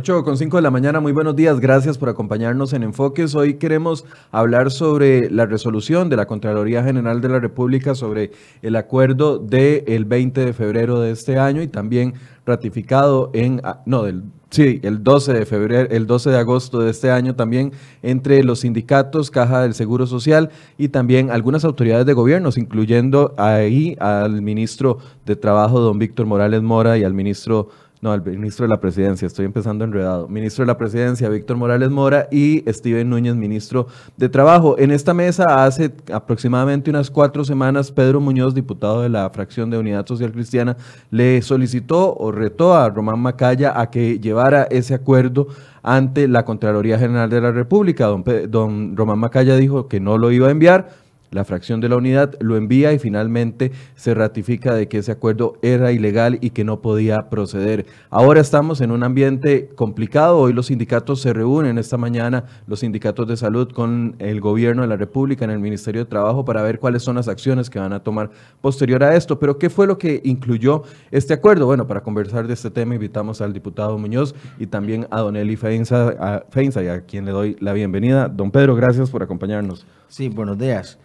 8 con 5 de la mañana, muy buenos días, gracias por acompañarnos en Enfoques. Hoy queremos hablar sobre la resolución de la Contraloría General de la República sobre el acuerdo del 20 de febrero de este año y también ratificado en, ah, no, del, sí, el 12 de febrero, el 12 de agosto de este año también entre los sindicatos, Caja del Seguro Social y también algunas autoridades de gobiernos, incluyendo ahí al ministro de Trabajo, don Víctor Morales Mora, y al ministro no, el ministro de la Presidencia, estoy empezando enredado. Ministro de la Presidencia, Víctor Morales Mora y Steven Núñez, ministro de Trabajo. En esta mesa hace aproximadamente unas cuatro semanas, Pedro Muñoz, diputado de la fracción de Unidad Social Cristiana, le solicitó o retó a Román Macaya a que llevara ese acuerdo ante la Contraloría General de la República. Don, don Román Macaya dijo que no lo iba a enviar la fracción de la unidad lo envía y finalmente se ratifica de que ese acuerdo era ilegal y que no podía proceder. Ahora estamos en un ambiente complicado. Hoy los sindicatos se reúnen esta mañana, los sindicatos de salud con el gobierno de la República en el Ministerio de Trabajo para ver cuáles son las acciones que van a tomar posterior a esto. Pero ¿qué fue lo que incluyó este acuerdo? Bueno, para conversar de este tema invitamos al diputado Muñoz y también a don Eli Feinza, a, a quien le doy la bienvenida. Don Pedro, gracias por acompañarnos. Sí, buenos días.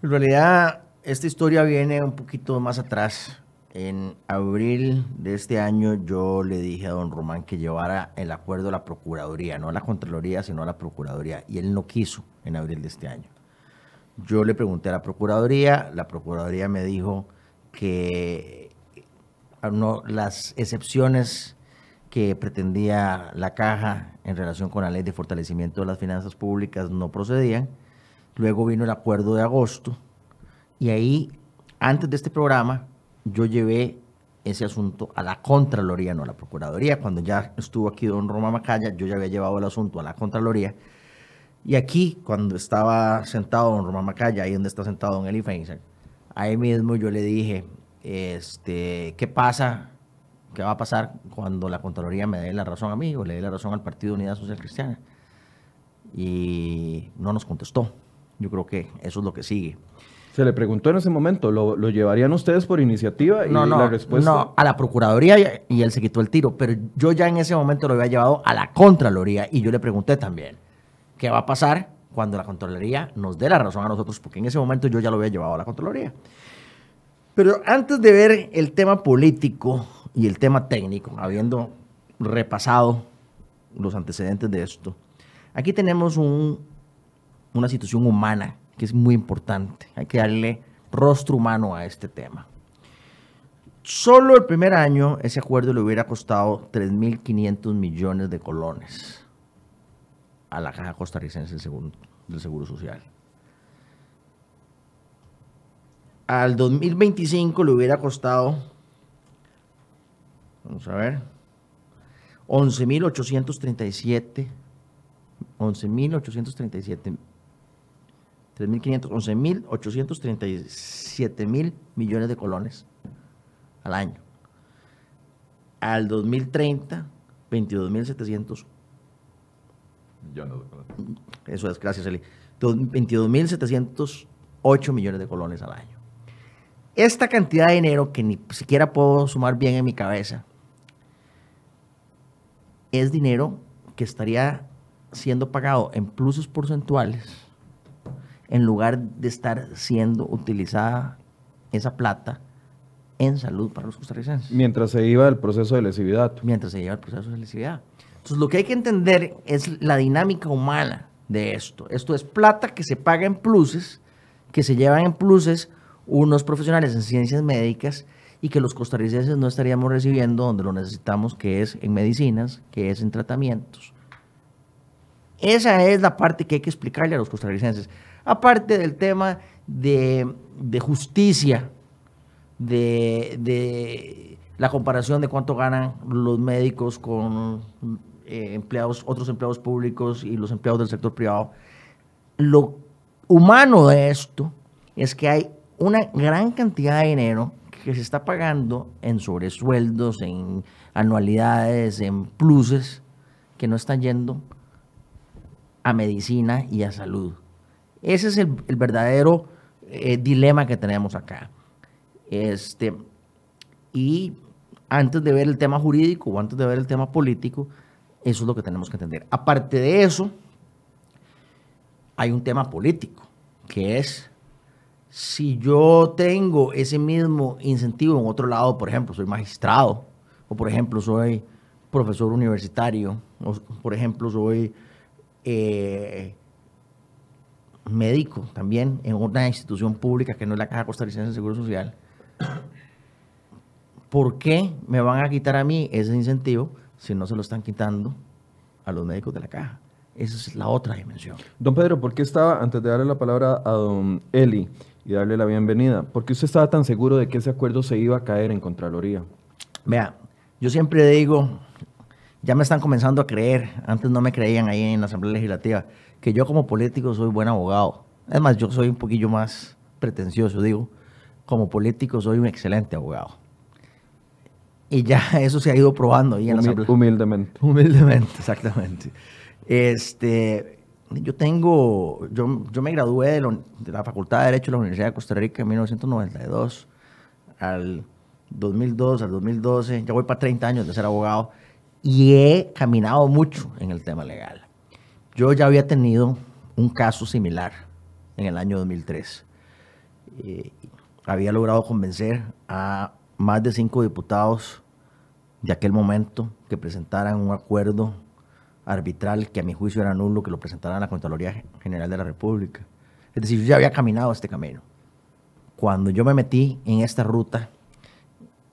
En realidad, esta historia viene un poquito más atrás. En abril de este año yo le dije a don Román que llevara el acuerdo a la Procuraduría, no a la Contraloría, sino a la Procuraduría, y él no quiso en abril de este año. Yo le pregunté a la Procuraduría, la Procuraduría me dijo que ah, no, las excepciones que pretendía la caja en relación con la ley de fortalecimiento de las finanzas públicas no procedían Luego vino el acuerdo de agosto y ahí, antes de este programa, yo llevé ese asunto a la Contraloría, no a la Procuraduría. Cuando ya estuvo aquí don Roma Macaya, yo ya había llevado el asunto a la Contraloría. Y aquí, cuando estaba sentado don Roma Macaya, ahí donde está sentado don Eli ahí mismo yo le dije, este, ¿qué pasa? ¿Qué va a pasar cuando la Contraloría me dé la razón a mí o le dé la razón al Partido Unidad Social Cristiana? Y no nos contestó. Yo creo que eso es lo que sigue. Se le preguntó en ese momento, ¿lo, llevarían ustedes por iniciativa? Y no, no, la respuesta... no, a la Procuraduría y él se quitó el tiro, pero yo ya en ese momento lo había llevado a la Contraloría y yo le pregunté también, ¿qué va a pasar cuando la Contraloría nos dé la razón a nosotros? Porque en ese momento yo ya lo había llevado a la Contraloría. Pero antes de ver el tema político y el tema técnico, habiendo repasado los antecedentes de esto, aquí tenemos un una situación humana que es muy importante. Hay que darle rostro humano a este tema. Solo el primer año ese acuerdo le hubiera costado 3.500 millones de colones a la Caja Costarricense del Seguro, Social. Al 2025 le hubiera costado, vamos a ver, 11.837 11.837 3.500, 11.837 mil millones de colones al año. Al 2030, 22.700 millones de colones. Eso es, gracias, Eli. 22.708 millones de colones al año. Esta cantidad de dinero, que ni siquiera puedo sumar bien en mi cabeza, es dinero que estaría siendo pagado en pluses porcentuales en lugar de estar siendo utilizada esa plata en salud para los costarricenses. Mientras se iba el proceso de lesividad. Mientras se iba el proceso de lesividad. Entonces, lo que hay que entender es la dinámica humana de esto. Esto es plata que se paga en pluses, que se llevan en pluses unos profesionales en ciencias médicas y que los costarricenses no estaríamos recibiendo donde lo necesitamos, que es en medicinas, que es en tratamientos. Esa es la parte que hay que explicarle a los costarricenses aparte del tema de, justicia, de, la comparación de cuánto ganan los médicos con eh, empleados, otros empleados públicos y los empleados del sector privado. Lo humano de esto es que hay una gran cantidad de dinero que se está pagando en sobresueldos, en anualidades, en pluses, que no están yendo a medicina y a salud. Ese es el, verdadero eh, dilema que tenemos acá. Este, y antes de ver el tema jurídico o antes de ver el tema político, Eso es lo que tenemos que entender. Aparte de eso, hay un tema político, que es si yo tengo ese mismo incentivo en otro lado, por ejemplo, soy magistrado, o por ejemplo, soy profesor universitario, o por ejemplo, soy eh, médico también en una institución pública que no es la Caja Costarricense de Seguro Social, ¿por qué me van a quitar a mí ese incentivo si no se lo están quitando a los médicos de la Caja? Esa es la otra dimensión. Don Pedro, ¿por qué estaba, antes de darle la palabra a don Eli y darle la bienvenida, por qué usted estaba tan seguro de que ese acuerdo se iba a caer en Contraloría? Vea, yo siempre digo, ya me están comenzando a creer, antes no me creían ahí en la Asamblea Legislativa, que yo como político soy buen abogado. Además, yo soy un poquillo más pretencioso, digo, como político soy un excelente abogado. Y ya eso se ha ido probando ahí en la Asamblea. Humildemente. Humildemente, exactamente. Este, yo tengo, yo, yo me gradué de, de, la Facultad de Derecho de la Universidad de Costa Rica en 1992 al 2002, al 2012, ya voy para 30 años de ser abogado y he caminado mucho en el tema legal. Yo ya había tenido un caso similar en el año 2003. Eh, había logrado convencer a más de cinco diputados de aquel momento que presentaran un acuerdo arbitral que a mi juicio era nulo, que lo presentaran a la Contraloría General de la República. Es decir, yo ya había caminado este camino. Cuando yo me metí en esta ruta,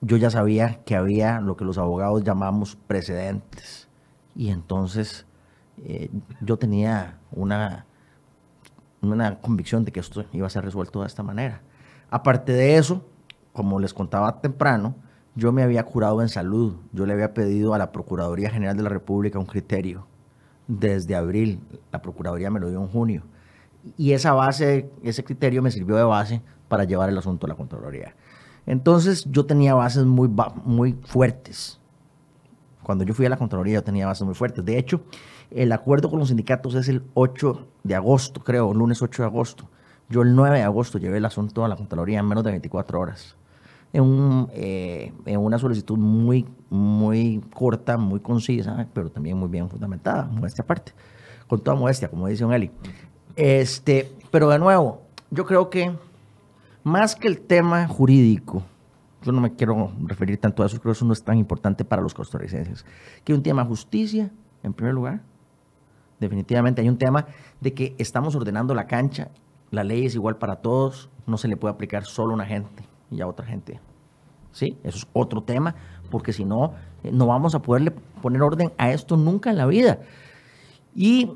yo ya sabía que había lo que los abogados llamamos precedentes. Y entonces yo tenía una, una convicción de que esto iba a ser resuelto de esta manera. Aparte de eso, como les contaba temprano, yo me había curado en salud. Yo le había pedido a la Procuraduría General de la República un criterio desde abril. La Procuraduría me lo dio en junio. Y esa base, ese criterio me sirvió de base para llevar el asunto a la Contraloría. Entonces yo tenía bases muy, muy fuertes. Cuando yo fui a la Contraloría yo tenía bases muy fuertes. De hecho, el acuerdo con los sindicatos es el 8 de agosto, creo, lunes 8 de agosto. Yo el 9 de agosto llevé el asunto a la Contraloría en menos de 24 horas. En, un, eh, en una solicitud muy, muy corta, muy concisa, pero también muy bien fundamentada, modestia aparte. Con toda modestia, como dice un Eli. Este, pero de nuevo, yo creo que más que el tema jurídico, yo no me quiero referir tanto a eso, creo que eso no es tan importante para los costarricenses, que un tema justicia, en primer lugar. Definitivamente hay un tema de que estamos ordenando la cancha, la ley es igual para todos, no se le puede aplicar solo a una gente y a otra gente. ¿Sí? Eso es otro tema, porque si no, eh, no vamos a poderle poner orden a esto nunca en la vida. Y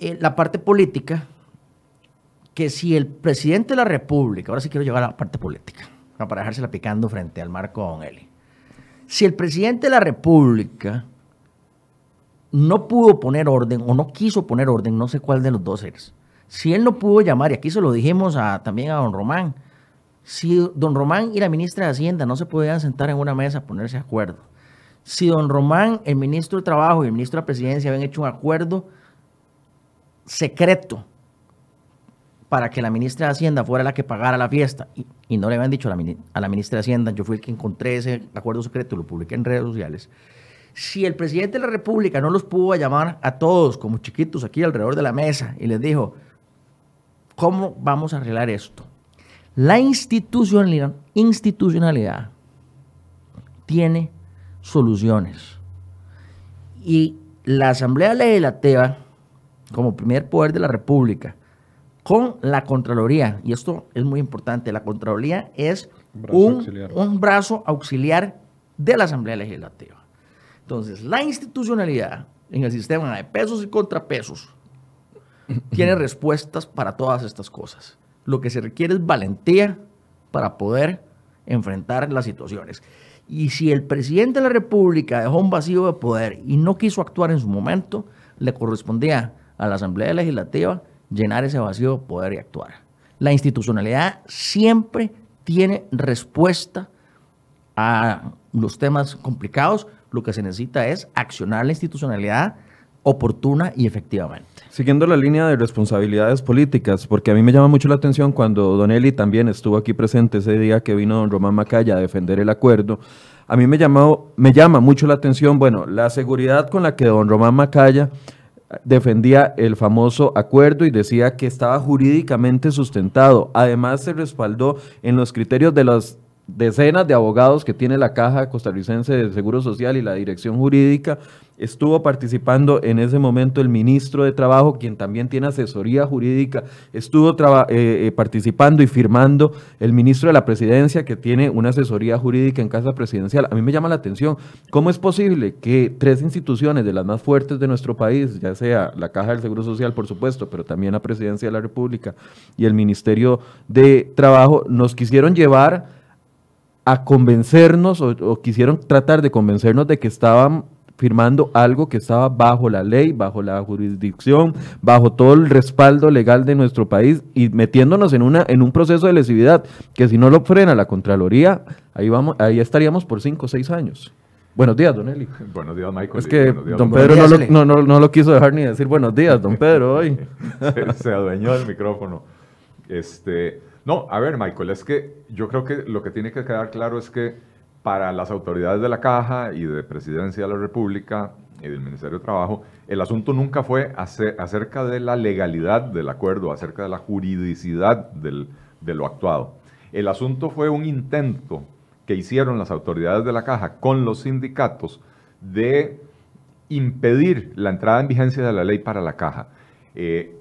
eh, la parte política, que si el presidente de la República, ahora sí quiero llegar a la parte política, para dejársela picando frente al marco Don Eli. Si el presidente de la República no pudo poner orden o no quiso poner orden, no sé cuál de los dos es. Si él no pudo llamar, y aquí se lo dijimos también a don Román, si don Román y la ministra de Hacienda no se podían sentar en una mesa a ponerse de acuerdo, si don Román, el ministro de Trabajo y el ministro de la Presidencia habían hecho un acuerdo secreto para que la ministra de Hacienda fuera la que pagara la fiesta y, no le habían dicho a la, ministra de Hacienda, yo fui el que encontré ese acuerdo secreto, lo publiqué en redes sociales. Si el presidente de la República no los pudo llamar a todos como chiquitos aquí alrededor de la mesa y les dijo, ¿cómo vamos a arreglar esto? La institucionalidad, institucionalidad tiene soluciones. Y la Asamblea Legislativa, como primer poder de la República, con la Contraloría, y esto es muy importante, la Contraloría es un, un, brazo auxiliar de la Asamblea Legislativa. Entonces, la institucionalidad en el sistema de pesos y contrapesos tiene respuestas para todas estas cosas. Lo que se requiere es valentía para poder enfrentar las situaciones. Y si el presidente de la República dejó un vacío de poder y no quiso actuar en su momento, le correspondía a la Asamblea Legislativa llenar ese vacío, poder y actuar. La institucionalidad siempre tiene respuesta a los temas complicados. Lo que se necesita es accionar la institucionalidad oportuna y efectivamente. Siguiendo la línea de responsabilidades políticas, porque a mí me llama mucho la atención cuando Don Eli también estuvo aquí presente ese día que vino don Román Macaya a defender el acuerdo, a mí me, me llama mucho la atención, bueno, la seguridad con la que don Román Macaya defendía el famoso acuerdo y decía que estaba jurídicamente sustentado. Además, se respaldó en los criterios de las decenas de abogados que tiene la Caja Costarricense de Seguro Social y la Dirección Jurídica. Estuvo participando en ese momento el ministro de Trabajo, quien también tiene asesoría jurídica. Estuvo eh, eh, participando y firmando el ministro de la Presidencia, que tiene una asesoría jurídica en Casa Presidencial. A mí me llama la atención cómo es posible que tres instituciones de las más fuertes de nuestro país, ya sea la Caja del Seguro Social, por supuesto, pero también la Presidencia de la República y el Ministerio de Trabajo, nos quisieron llevar a convencernos o, quisieron tratar de convencernos de que estaban firmando algo que estaba bajo la ley, bajo la jurisdicción, bajo todo el respaldo legal de nuestro país y metiéndonos en una en un proceso de lesividad que si no lo frena la Contraloría, ahí vamos ahí estaríamos por cinco o seis años. Buenos días, don Eli. Buenos días, Michael. Es que don Pedro no lo, no, lo, quiso dejar ni decir buenos días, don Pedro, hoy. se, se adueñó del micrófono. Este, no, a ver, Michael, es que yo creo que lo que tiene que quedar claro es que para las autoridades de la Caja y de Presidencia de la República y del Ministerio de Trabajo, el asunto nunca fue acerca de la legalidad del acuerdo, acerca de la juridicidad de lo actuado. El asunto fue un intento que hicieron las autoridades de la Caja con los sindicatos de impedir la entrada en vigencia de la ley para la Caja. Eh,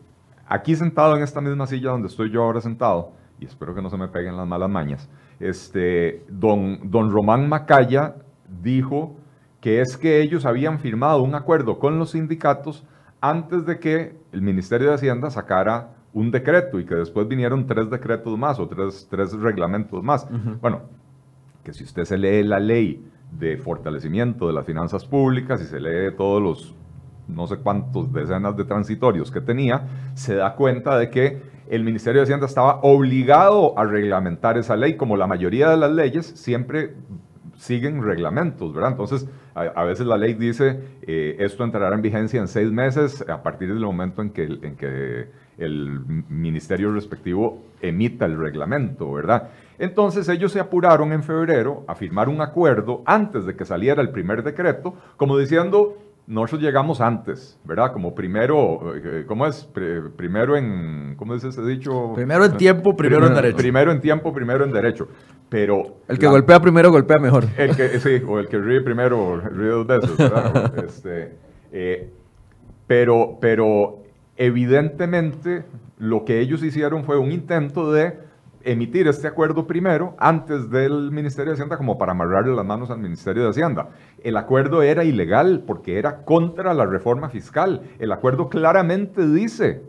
aquí sentado en esta misma silla donde estoy yo ahora sentado, y espero que no se me peguen las malas mañas, este, don, don Román Macaya dijo que es que ellos habían firmado un acuerdo con los sindicatos antes de que el Ministerio de Hacienda sacara un decreto y que después vinieron tres decretos más o tres, tres reglamentos más. Bueno, que si usted se lee la ley de fortalecimiento de las finanzas públicas y se lee todos los no sé cuántos decenas de transitorios que tenía, se da cuenta de que el Ministerio de Hacienda estaba obligado a reglamentar esa ley, como la mayoría de las leyes siempre siguen reglamentos, ¿verdad? Entonces, a, veces la ley dice, eh, esto entrará en vigencia en seis meses a partir del momento en que, en que el ministerio respectivo emita el reglamento, ¿verdad? Entonces ellos se apuraron en febrero a firmar un acuerdo antes de que saliera el primer decreto, como diciendo, nosotros llegamos antes, ¿verdad? Como primero, eh, ¿cómo es? primero en, ¿cómo es ese dicho? Primero en tiempo, primero, en derecho. Primero en tiempo, primero en derecho. Pero... El que golpea primero, golpea mejor. El que, sí, o el que ríe primero, ríe dos veces, ¿verdad? este, eh, pero, pero evidentemente lo que ellos hicieron fue un intento de emitir este acuerdo primero antes del Ministerio de Hacienda como para amarrarle las manos al Ministerio de Hacienda. El acuerdo era ilegal porque era contra la reforma fiscal. El acuerdo claramente dice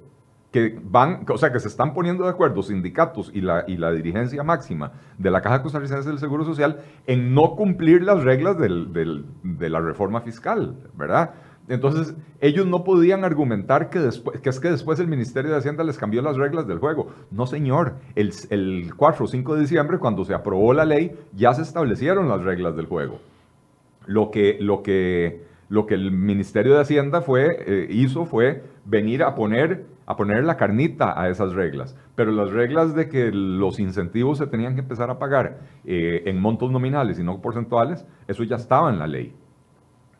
que van, o sea, que se están poniendo de acuerdo sindicatos y la, y la dirigencia máxima de la Caja Costarricense del Seguro Social en no cumplir las reglas de la reforma fiscal, ¿verdad? Entonces, ellos no podían argumentar que, después, es que después el Ministerio de Hacienda les cambió las reglas del juego. No, señor. El, el 4 o 5 de diciembre, cuando se aprobó la ley, ya se establecieron las reglas del juego. Lo que, lo que, lo que el Ministerio de Hacienda fue, eh, hizo fue venir a poner, a poner la carnita a esas reglas. Pero las reglas de que los incentivos se tenían que empezar a pagar eh, en montos nominales y no porcentuales, eso ya estaba en la ley.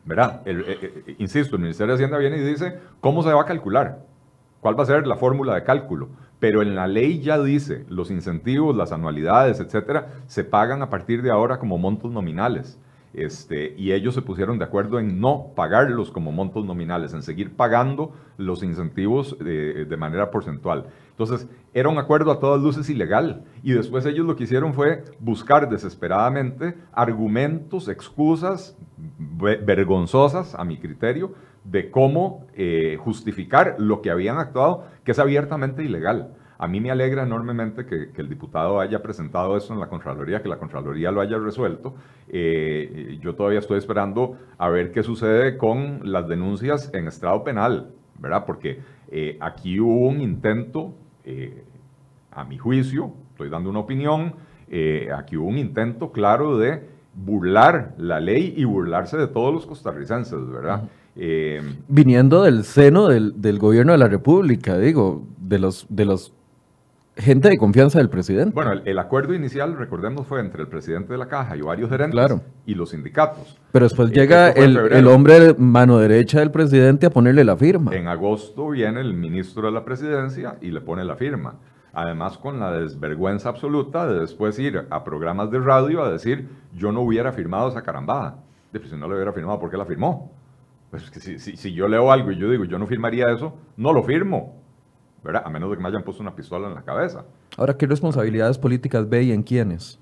¿verdad? Eh, eh, insisto, el Ministerio de Hacienda viene y dice cómo se va a calcular, cuál va a ser la fórmula de cálculo. Pero en la ley ya dice, los incentivos, las anualidades, etcétera, se pagan a partir de ahora como montos nominales. Este, y ellos se pusieron de acuerdo en no pagarlos como montos nominales, en seguir pagando los incentivos de, de manera porcentual. Entonces, era un acuerdo a todas luces ilegal. Y después ellos lo que hicieron fue buscar desesperadamente argumentos, excusas vergonzosas, a mi criterio, de cómo eh, justificar lo que habían actuado, que es abiertamente ilegal. A mí me alegra enormemente que, el diputado haya presentado eso en la Contraloría, que la Contraloría lo haya resuelto. Eh, yo todavía estoy esperando a ver qué sucede con las denuncias en estrado penal, ¿verdad? Porque eh, aquí hubo un intento eh, a mi juicio, estoy dando una opinión, aquí hubo un intento claro de burlar la ley y burlarse de todos los costarricenses, ¿verdad? Eh, Viniendo del seno del, gobierno de la República, digo, de los, de los gente de confianza del presidente. Bueno, el, el, acuerdo inicial, recordemos, fue entre el presidente de la caja y varios gerentes Claro. y los sindicatos. Pero después Eh, llega el, el hombre mano derecha del presidente a ponerle la firma. En agosto viene el ministro de la presidencia y le pone la firma. Además, con la desvergüenza absoluta de después ir a programas de radio a decir, yo no hubiera firmado esa carambada. De, pues, si no lo hubiera firmado, ¿por qué la firmó? Pues es que si, si- si yo leo algo y yo digo, yo no firmaría eso, no lo firmo. ¿Verdad? A menos de que me hayan puesto una pistola en la cabeza. Ahora, ¿qué responsabilidades políticas ve y en quiénes?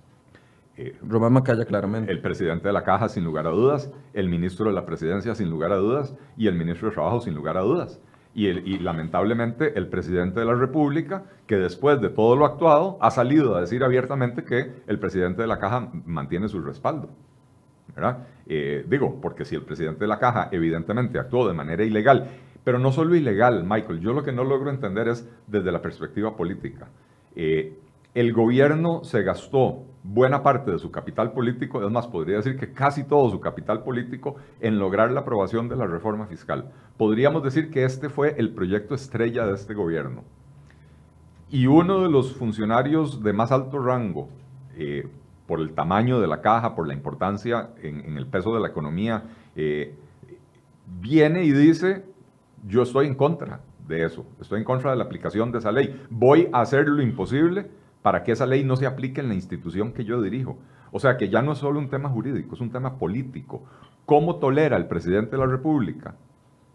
Eh, Román Macaya, claramente. el presidente de la caja, sin lugar a dudas, el ministro de la presidencia, sin lugar a dudas, y el ministro de Trabajo, sin lugar a dudas. Y, el- y lamentablemente el presidente de la República, que después de todo lo actuado, ha salido a decir abiertamente que el presidente de la caja mantiene su respaldo. ¿verdad? Eh, digo, porque si el presidente de la caja evidentemente actuó de manera ilegal, pero no solo ilegal, Michael, yo lo que no logro entender es desde la perspectiva política. Eh, el gobierno se gastó buena parte de su capital político, es más, podría decir que casi todo su capital político en lograr la aprobación de la reforma fiscal. Podríamos decir que este fue el proyecto estrella de este gobierno. Y uno de los funcionarios de más alto rango, eh, por el tamaño de la caja, por la importancia en, el peso de la economía, eh, viene y dice, yo estoy en contra de eso, estoy en contra de la aplicación de esa ley, voy a hacer lo imposible para que esa ley no se aplique en la institución que yo dirijo. O sea que ya no es solo un tema jurídico, es un tema político. ¿Cómo tolera el presidente de la República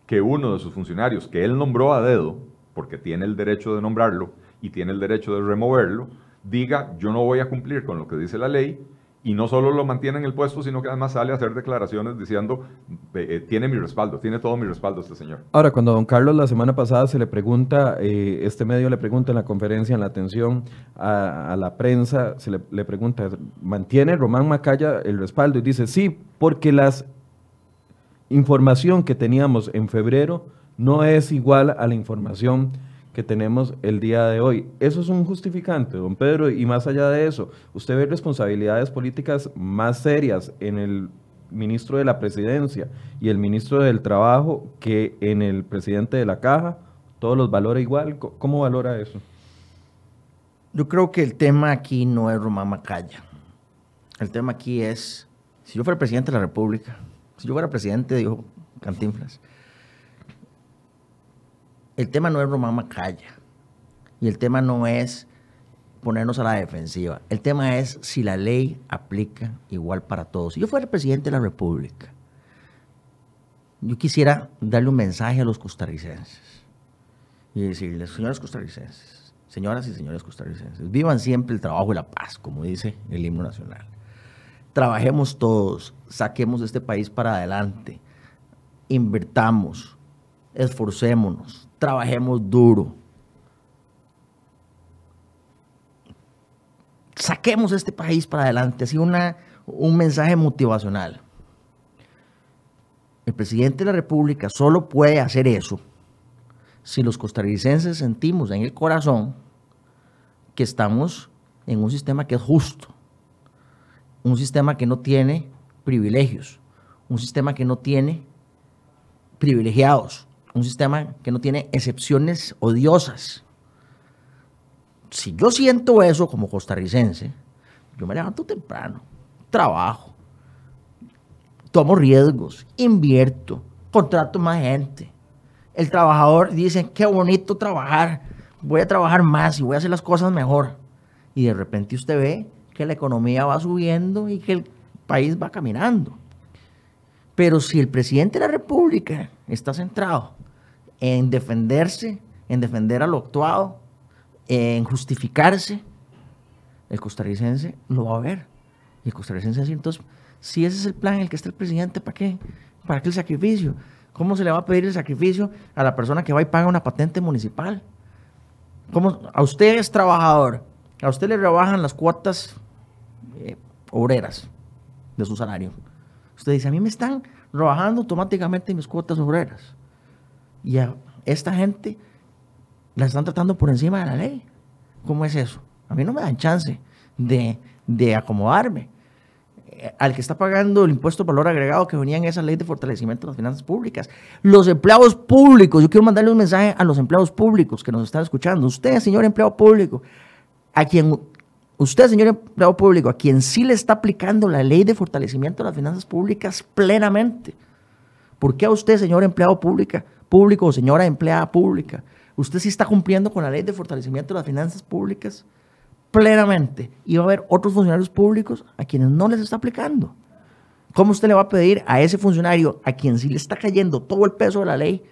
que uno de sus funcionarios, que él nombró a dedo, porque tiene el derecho de nombrarlo y tiene el derecho de removerlo, diga, yo no voy a cumplir con lo que dice la ley, y no solo lo mantiene en el puesto, sino que además sale a hacer declaraciones diciendo, eh, tiene mi respaldo, tiene todo mi respaldo este señor. Ahora, cuando don Carlos la semana pasada se le pregunta, eh, este medio le pregunta en la conferencia, en la atención a, la prensa, se le, le pregunta, ¿mantiene Román Macaya el respaldo? Y dice, sí, porque las información que teníamos en febrero no es igual a la información que tenemos el día de hoy. Eso es un justificante, don Pedro, y más allá de eso, ¿usted ve responsabilidades políticas más serias en el ministro de la presidencia y el ministro del trabajo que en el presidente de la caja? ¿Todos los valora igual? ¿Cómo valora eso? Yo creo que el tema aquí no es Román Macaya. El tema aquí es, si yo fuera presidente de la República, si yo fuera presidente, dijo Cantinflas, el tema no es Román Macaya. Y el tema no es ponernos a la defensiva. El tema es si la ley aplica igual para todos. Si yo fuera presidente de la República, yo quisiera darle un mensaje a los costarricenses y decirles, señores costarricenses, señoras y señores costarricenses, vivan siempre el trabajo y la paz, como dice el himno nacional. Trabajemos todos, saquemos este país para adelante, invertamos, esforcémonos, trabajemos duro. Saquemos este país para adelante, así una, un mensaje motivacional. El presidente de la República solo puede hacer eso si los costarricenses sentimos en el corazón que estamos en un sistema que es justo, un sistema que no tiene privilegios, un sistema que no tiene privilegiados, un sistema que no tiene excepciones odiosas. Si yo siento eso como costarricense, yo me levanto temprano, trabajo, tomo riesgos, invierto, contrato más gente. El trabajador dice, qué bonito trabajar, voy a trabajar más y voy a hacer las cosas mejor. Y de repente usted ve que la economía va subiendo y que el país va caminando. Pero si el presidente de la República está centrado en defenderse, en defender a lo actuado, en justificarse, el costarricense lo va a ver. Y el costarricense dice, entonces, si ese es el plan en el que está el presidente, ¿para qué? ¿Para qué el sacrificio? ¿Cómo se le va a pedir el sacrificio a la persona que va y paga una patente municipal? ¿Cómo? A usted es trabajador, a usted le rebajan las cuotas eh, obreras de su salario. Usted dice, a mí me están rebajando automáticamente mis cuotas obreras. Y a esta gente la están tratando por encima de la ley. ¿Cómo es eso? A mí no me dan chance de, de acomodarme. Eh, Al que está pagando el impuesto al valor agregado que venía en esa ley de fortalecimiento de las finanzas públicas. Los empleados públicos, yo quiero mandarle un mensaje a los empleados públicos que nos están escuchando. Usted, señor empleado público, a quien usted, señor empleado público, a quien sí le está aplicando la ley de fortalecimiento de las finanzas públicas plenamente. ¿Por qué a usted, señor empleado pública, público o señora empleada pública, usted sí está cumpliendo con la ley de fortalecimiento de las finanzas públicas plenamente? Y va a haber otros funcionarios públicos a quienes no les está aplicando. ¿Cómo usted le va a pedir a ese funcionario, a quien sí le está cayendo todo el peso de la ley,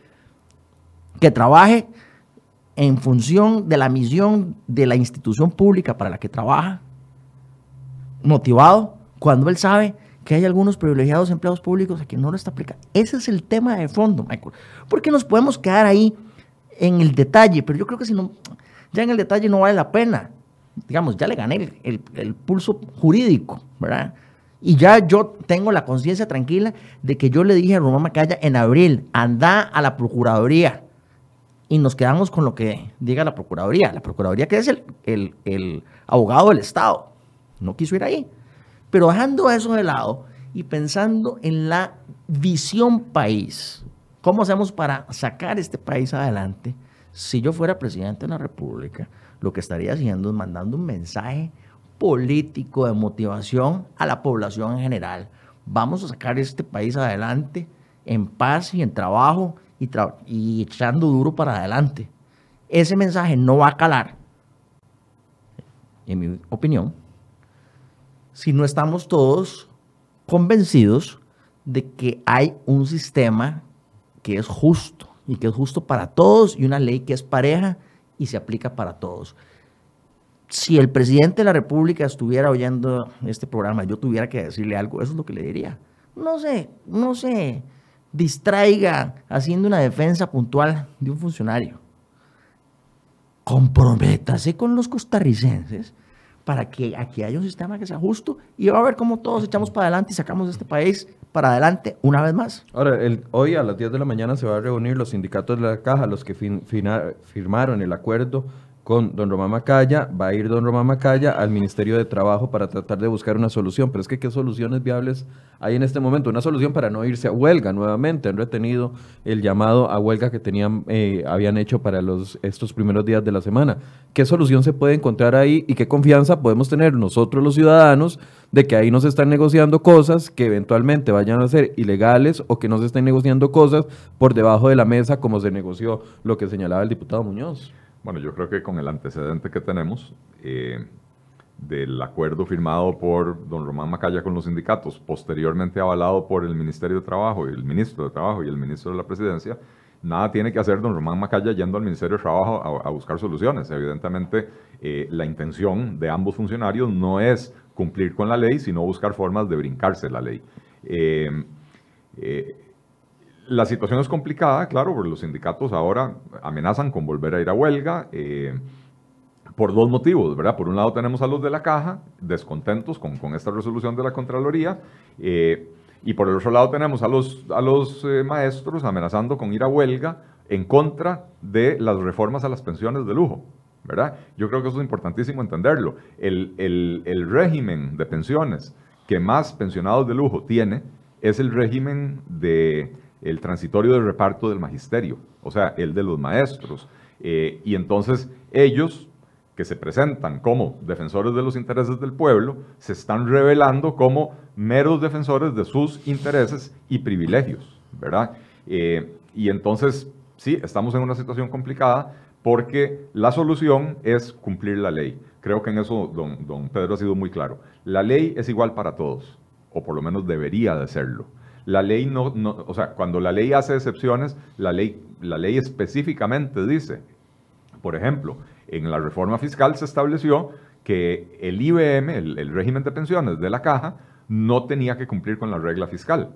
que trabaje en función de la misión de la institución pública para la que trabaja, motivado, cuando él sabe que hay algunos privilegiados empleados públicos a quien no lo está aplicando. Ese es el tema de fondo, Michael. Porque nos podemos quedar ahí en el detalle, pero yo creo que si no, ya en el detalle no vale la pena. Digamos, ya le gané el, el pulso jurídico, ¿verdad? Y ya yo tengo la conciencia tranquila de que yo le dije a Román Macaya en abril, anda a la Procuraduría y nos quedamos con lo que diga la Procuraduría. La Procuraduría que es el, el, abogado del Estado. No quiso ir ahí. Pero dejando eso de lado y pensando en la visión país, ¿cómo hacemos para sacar este país adelante? Si yo fuera presidente de la República, lo que estaría haciendo es mandando un mensaje político de motivación a la población en general. Vamos a sacar este país adelante en paz y en trabajo y, echando duro para adelante. Ese mensaje no va a calar, en mi opinión, si no estamos todos convencidos de que hay un sistema que es justo y que es justo para todos y una ley que es pareja y se aplica para todos. Si el presidente de la República estuviera oyendo este programa, yo tuviera que decirle algo, eso es lo que le diría. No sé, no sé distraiga haciendo una defensa puntual de un funcionario. Comprométase con los costarricenses para que aquí haya un sistema que sea justo y va a ver cómo todos echamos para adelante y sacamos este país para adelante una vez más. Ahora, el, hoy a las 10 de la mañana se va a reunir los sindicatos de la caja, los que firmaron el acuerdo con don Román Macaya, va a ir don Román Macaya al Ministerio de Trabajo para tratar de buscar una solución, pero es que qué soluciones viables hay en este momento, una solución para no irse a huelga nuevamente, han retenido el llamado a huelga que tenían, eh, habían hecho para los, estos primeros días de la semana. ¿Qué solución se puede encontrar ahí y qué confianza podemos tener nosotros los ciudadanos de que ahí no se están negociando cosas que eventualmente vayan a ser ilegales o que no se estén negociando cosas por debajo de la mesa como se negoció lo que señalaba el diputado Muñoz? Bueno, yo creo que con el antecedente que tenemos eh, del acuerdo firmado por don Román Macaya con los sindicatos, posteriormente avalado por el Ministerio de Trabajo y el Ministro de Trabajo y el Ministro de la Presidencia, nada tiene que hacer don Román Macaya yendo al Ministerio de Trabajo a, buscar soluciones. Evidentemente, eh, la intención de ambos funcionarios no es cumplir con la ley, sino buscar formas de brincarse la ley. Eh, la situación es complicada, claro, porque los sindicatos ahora amenazan con volver a ir a huelga eh, por dos motivos, ¿verdad? Por un lado tenemos a los de la caja descontentos con, esta resolución de la Contraloría eh, y por el otro lado tenemos a los, a los eh, maestros amenazando con ir a huelga en contra de las reformas a las pensiones de lujo. ¿verdad? Yo creo que eso es importantísimo entenderlo. El, el régimen de pensiones que más pensionados de lujo tiene es el régimen de el transitorio de reparto del magisterio, o sea, el de los maestros. Eh, y entonces ellos, que se presentan como defensores de los intereses del pueblo, se están revelando como meros defensores de sus intereses y privilegios, ¿verdad? Eh, y entonces, sí, estamos en una situación complicada porque la solución es cumplir la ley. Creo que en eso don, don Pedro ha sido muy claro. La ley es igual para todos, o por lo menos debería de serlo. La ley no, o sea, cuando la ley hace excepciones, la ley, la ley específicamente dice, por ejemplo, en la reforma fiscal se estableció que el IBM, el, régimen de pensiones de la caja, no tenía que cumplir con la regla fiscal.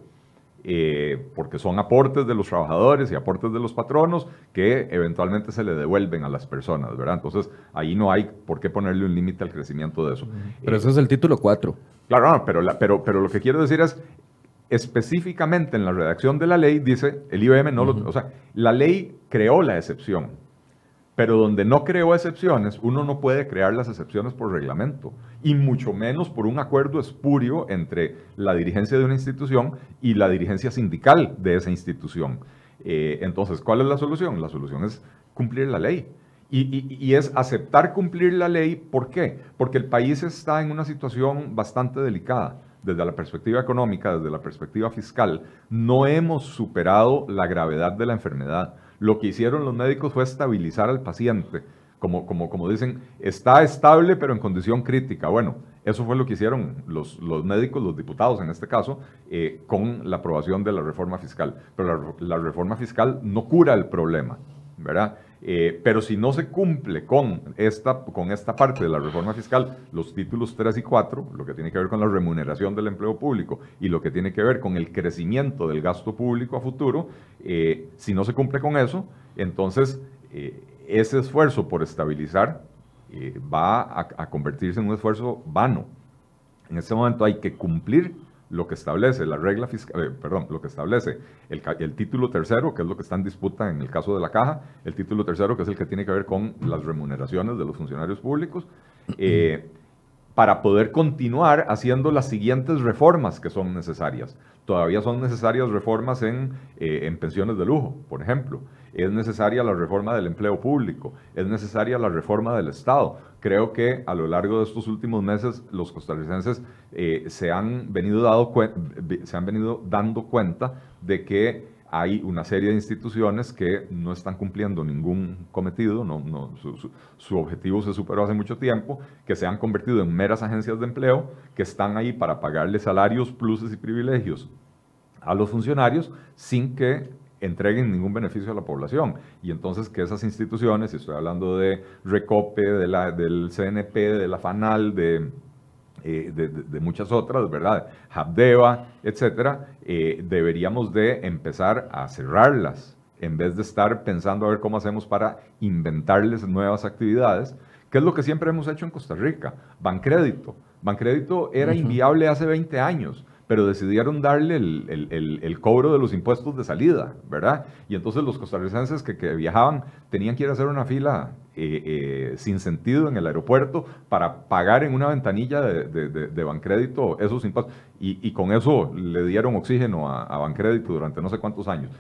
Eh, porque son aportes de los trabajadores y aportes de los patronos que eventualmente se le devuelven a las personas, ¿verdad? Entonces, ahí no hay por qué ponerle un límite al crecimiento de eso. Pero ese es el título 4. Claro, pero, pero, pero lo que quiero decir es, específicamente en la redacción de la ley dice, el IBM no lo... O sea, la ley creó la excepción, pero donde no creó excepciones, uno no puede crear las excepciones por reglamento, y mucho menos por un acuerdo espurio entre la dirigencia de una institución y la dirigencia sindical de esa institución. Eh, entonces, ¿cuál es la solución? La solución es cumplir la ley. Y, es aceptar cumplir la ley. ¿Por qué? Porque el país está en una situación bastante delicada. Desde la perspectiva económica, desde la perspectiva fiscal, no hemos superado la gravedad de la enfermedad. Lo que hicieron los médicos fue estabilizar al paciente. Como, como, como dicen, está estable pero en condición crítica. Bueno, eso fue lo que hicieron los, los médicos, los diputados en este caso, eh, con la aprobación de la reforma fiscal. Pero la, la reforma fiscal no cura el problema, ¿verdad? Eh, pero si no se cumple con esta, con esta parte de la reforma fiscal, los títulos 3 y 4, lo que tiene que ver con la remuneración del empleo público y lo que tiene que ver con el crecimiento del gasto público a futuro, eh, si no se cumple con eso, entonces eh, ese esfuerzo por estabilizar va a, a convertirse en un esfuerzo vano. En este momento hay que cumplir lo que establece la regla fiscal, eh, perdón, lo que establece el, título tercero, que es lo que está en disputa en el caso de la caja, el título tercero, que es el que tiene que ver con las remuneraciones de los funcionarios públicos, eh, para poder continuar haciendo las siguientes reformas que son necesarias. Todavía son necesarias reformas en, eh, en pensiones de lujo, por ejemplo. Es necesaria la reforma del empleo público, es necesaria la reforma del Estado. Creo que a lo largo de estos últimos meses los costarricenses eh, se, han venido dando cuenta de que hay una serie de instituciones que no están cumpliendo ningún cometido, no, no, su, su, objetivo se superó hace mucho tiempo, que se han convertido en meras agencias de empleo, que están ahí para pagarle salarios, pluses y privilegios a los funcionarios sin que entreguen ningún beneficio a la población. Y entonces que esas instituciones, estoy hablando de Recope, de la, del CNP, de la FANAL, de, eh, de, muchas otras, ¿verdad? Habdeba, etcétera, eh, deberíamos de empezar a cerrarlas en vez de estar pensando a ver cómo hacemos para inventarles nuevas actividades, que es lo que siempre hemos hecho en Costa Rica. Bancrédito. Bancrédito era inviable hace 20 años pero decidieron darle el, cobro de los impuestos de salida, ¿verdad? Y entonces los costarricenses que, viajaban tenían que ir a hacer una fila eh, eh, sin sentido en el aeropuerto para pagar en una ventanilla de, Bancrédito esos impuestos. Y, con eso le dieron oxígeno a, a Bancrédito durante no sé cuántos años.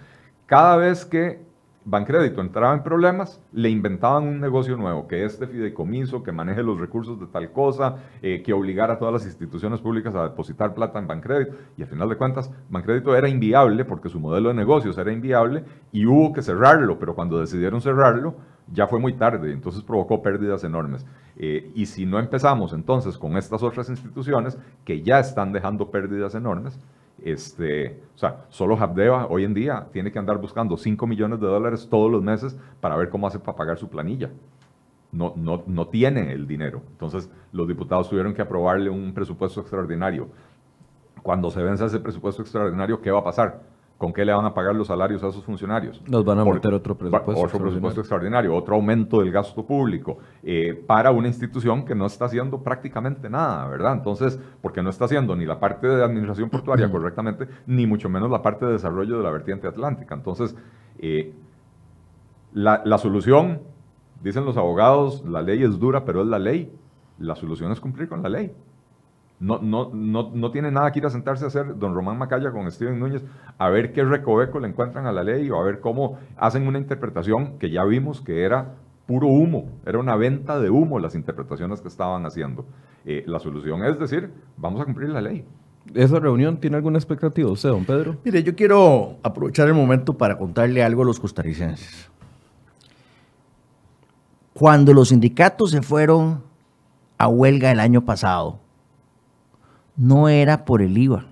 Cada vez que Bancrédito entraba en problemas, le inventaban un negocio nuevo, que este fideicomiso, que maneje los recursos de tal cosa, eh, que obligara a todas las instituciones públicas a depositar plata en Bancrédito. Y al final de cuentas, Bancrédito era inviable porque su modelo de negocios era inviable y hubo que cerrarlo, pero cuando decidieron cerrarlo, ya fue muy tarde, entonces provocó pérdidas enormes. Eh, y si no empezamos entonces con estas otras instituciones que ya están dejando pérdidas enormes, este, o sea, solo Habdeba hoy en día tiene que andar buscando 5 millones de dólares todos los meses para ver cómo hace para pagar su planilla. No, no, no tiene el dinero. Entonces, los diputados tuvieron que aprobarle un presupuesto extraordinario. Cuando se vence ese presupuesto extraordinario, ¿qué va a pasar? ¿Con qué le van a pagar los salarios a esos funcionarios? Nos van a meter otro presupuesto. Otro presupuesto extraordinario, otro aumento del gasto público eh, para una institución que no está haciendo prácticamente nada, ¿verdad? Entonces, porque no está haciendo ni la parte de administración portuaria correctamente, ni mucho menos la parte de desarrollo de la vertiente atlántica. Entonces, eh, la, la solución, dicen los abogados, la ley es dura, pero es la ley. La solución es cumplir con la ley. No, no, no, no, tiene nada que ir a sentarse a hacer don Román Macaya con Steven Núñez a ver qué recoveco le encuentran a la ley o a ver cómo hacen una interpretación que ya vimos que era puro humo, era una venta de humo las interpretaciones que estaban haciendo. Eh, la solución es decir, vamos a cumplir la ley. ¿Esa reunión tiene alguna expectativa usted, don Pedro? Mire, yo quiero aprovechar el momento para contarle algo a los costarricenses. Cuando los sindicatos se fueron a huelga el año pasado, no era por el IVA.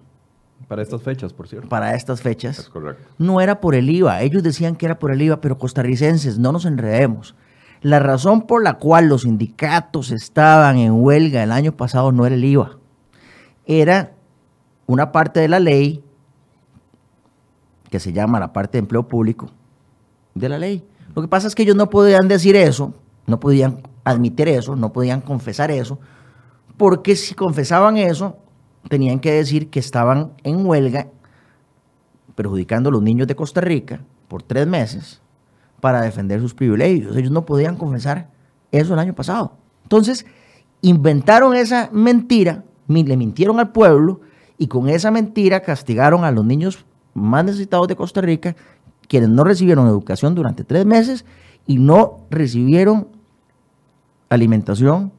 Para estas fechas, por cierto. Para estas fechas. Es correcto. No era por el IVA. Ellos decían que era por el IVA, pero costarricenses, no nos enredemos. La razón por la cual los sindicatos estaban en huelga el año pasado no era el IVA. Era una parte de la ley que se llama la parte de empleo público de la ley. Lo que pasa es que ellos no podían decir eso, no podían admitir eso, no podían confesar eso, porque si confesaban eso, tenían que decir que estaban en huelga perjudicando a los niños de Costa Rica por tres meses para defender sus privilegios. Ellos no podían confesar eso el año pasado. Entonces, inventaron esa mentira, le mintieron al pueblo y con esa mentira castigaron a los niños más necesitados de Costa Rica, quienes no recibieron educación durante tres meses y no recibieron alimentación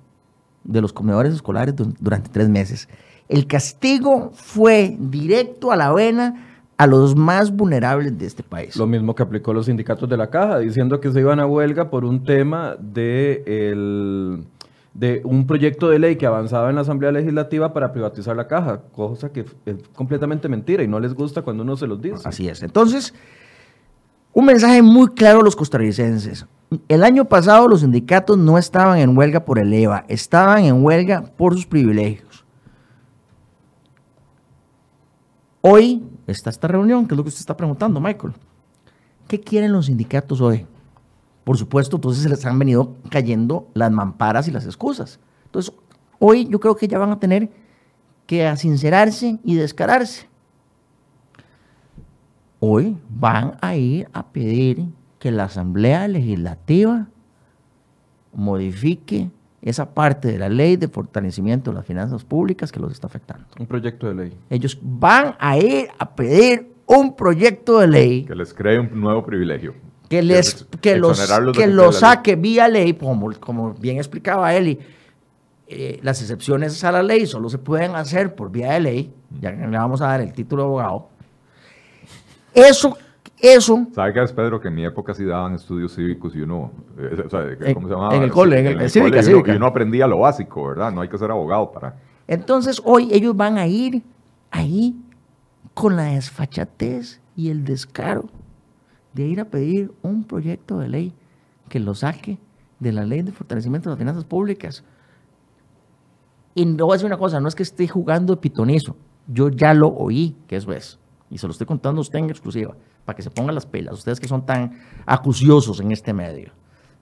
de los comedores escolares durante tres meses. El castigo fue directo a la vena a los más vulnerables de este país. Lo mismo que aplicó los sindicatos de la caja, diciendo que se iban a huelga por un tema de, el, de un proyecto de ley que avanzaba en la Asamblea Legislativa para privatizar la caja, cosa que es completamente mentira y no les gusta cuando uno se los dice. Así es. Entonces, un mensaje muy claro a los costarricenses. El año pasado los sindicatos no estaban en huelga por el EVA, estaban en huelga por sus privilegios. Hoy está esta reunión, que es lo que usted está preguntando, Michael. ¿Qué quieren los sindicatos hoy? Por supuesto, entonces se les han venido cayendo las mamparas y las excusas. Entonces, hoy yo creo que ya van a tener que asincerarse y descararse. Hoy van a ir a pedir que la Asamblea Legislativa modifique esa parte de la ley de fortalecimiento de las finanzas públicas que los está afectando. Un proyecto de ley. Ellos van a ir a pedir un proyecto de ley. Que les cree un nuevo privilegio. Que, les, que, los, que lo saque vía ley, como, como bien explicaba Eli. Eh, las excepciones a la ley solo se pueden hacer por vía de ley. Ya que le vamos a dar el título de abogado. Eso eso. ¿Sabe qué es, Pedro? Que en mi época sí daban estudios cívicos y uno. Eh, ¿Cómo se llamaba? En el cole, en el, en cívica, cívica. Y uno aprendía lo básico, ¿verdad? No hay que ser abogado para. Entonces, hoy ellos van a ir ahí con la desfachatez y el descaro de ir a pedir un proyecto de ley que lo saque de la ley de fortalecimiento de las finanzas públicas. Y no voy a decir una cosa, no es que esté jugando de pitonizo. Yo ya lo oí que eso es. Y se lo estoy contando a usted en exclusiva para que se pongan las pilas, ustedes que son tan acuciosos en este medio.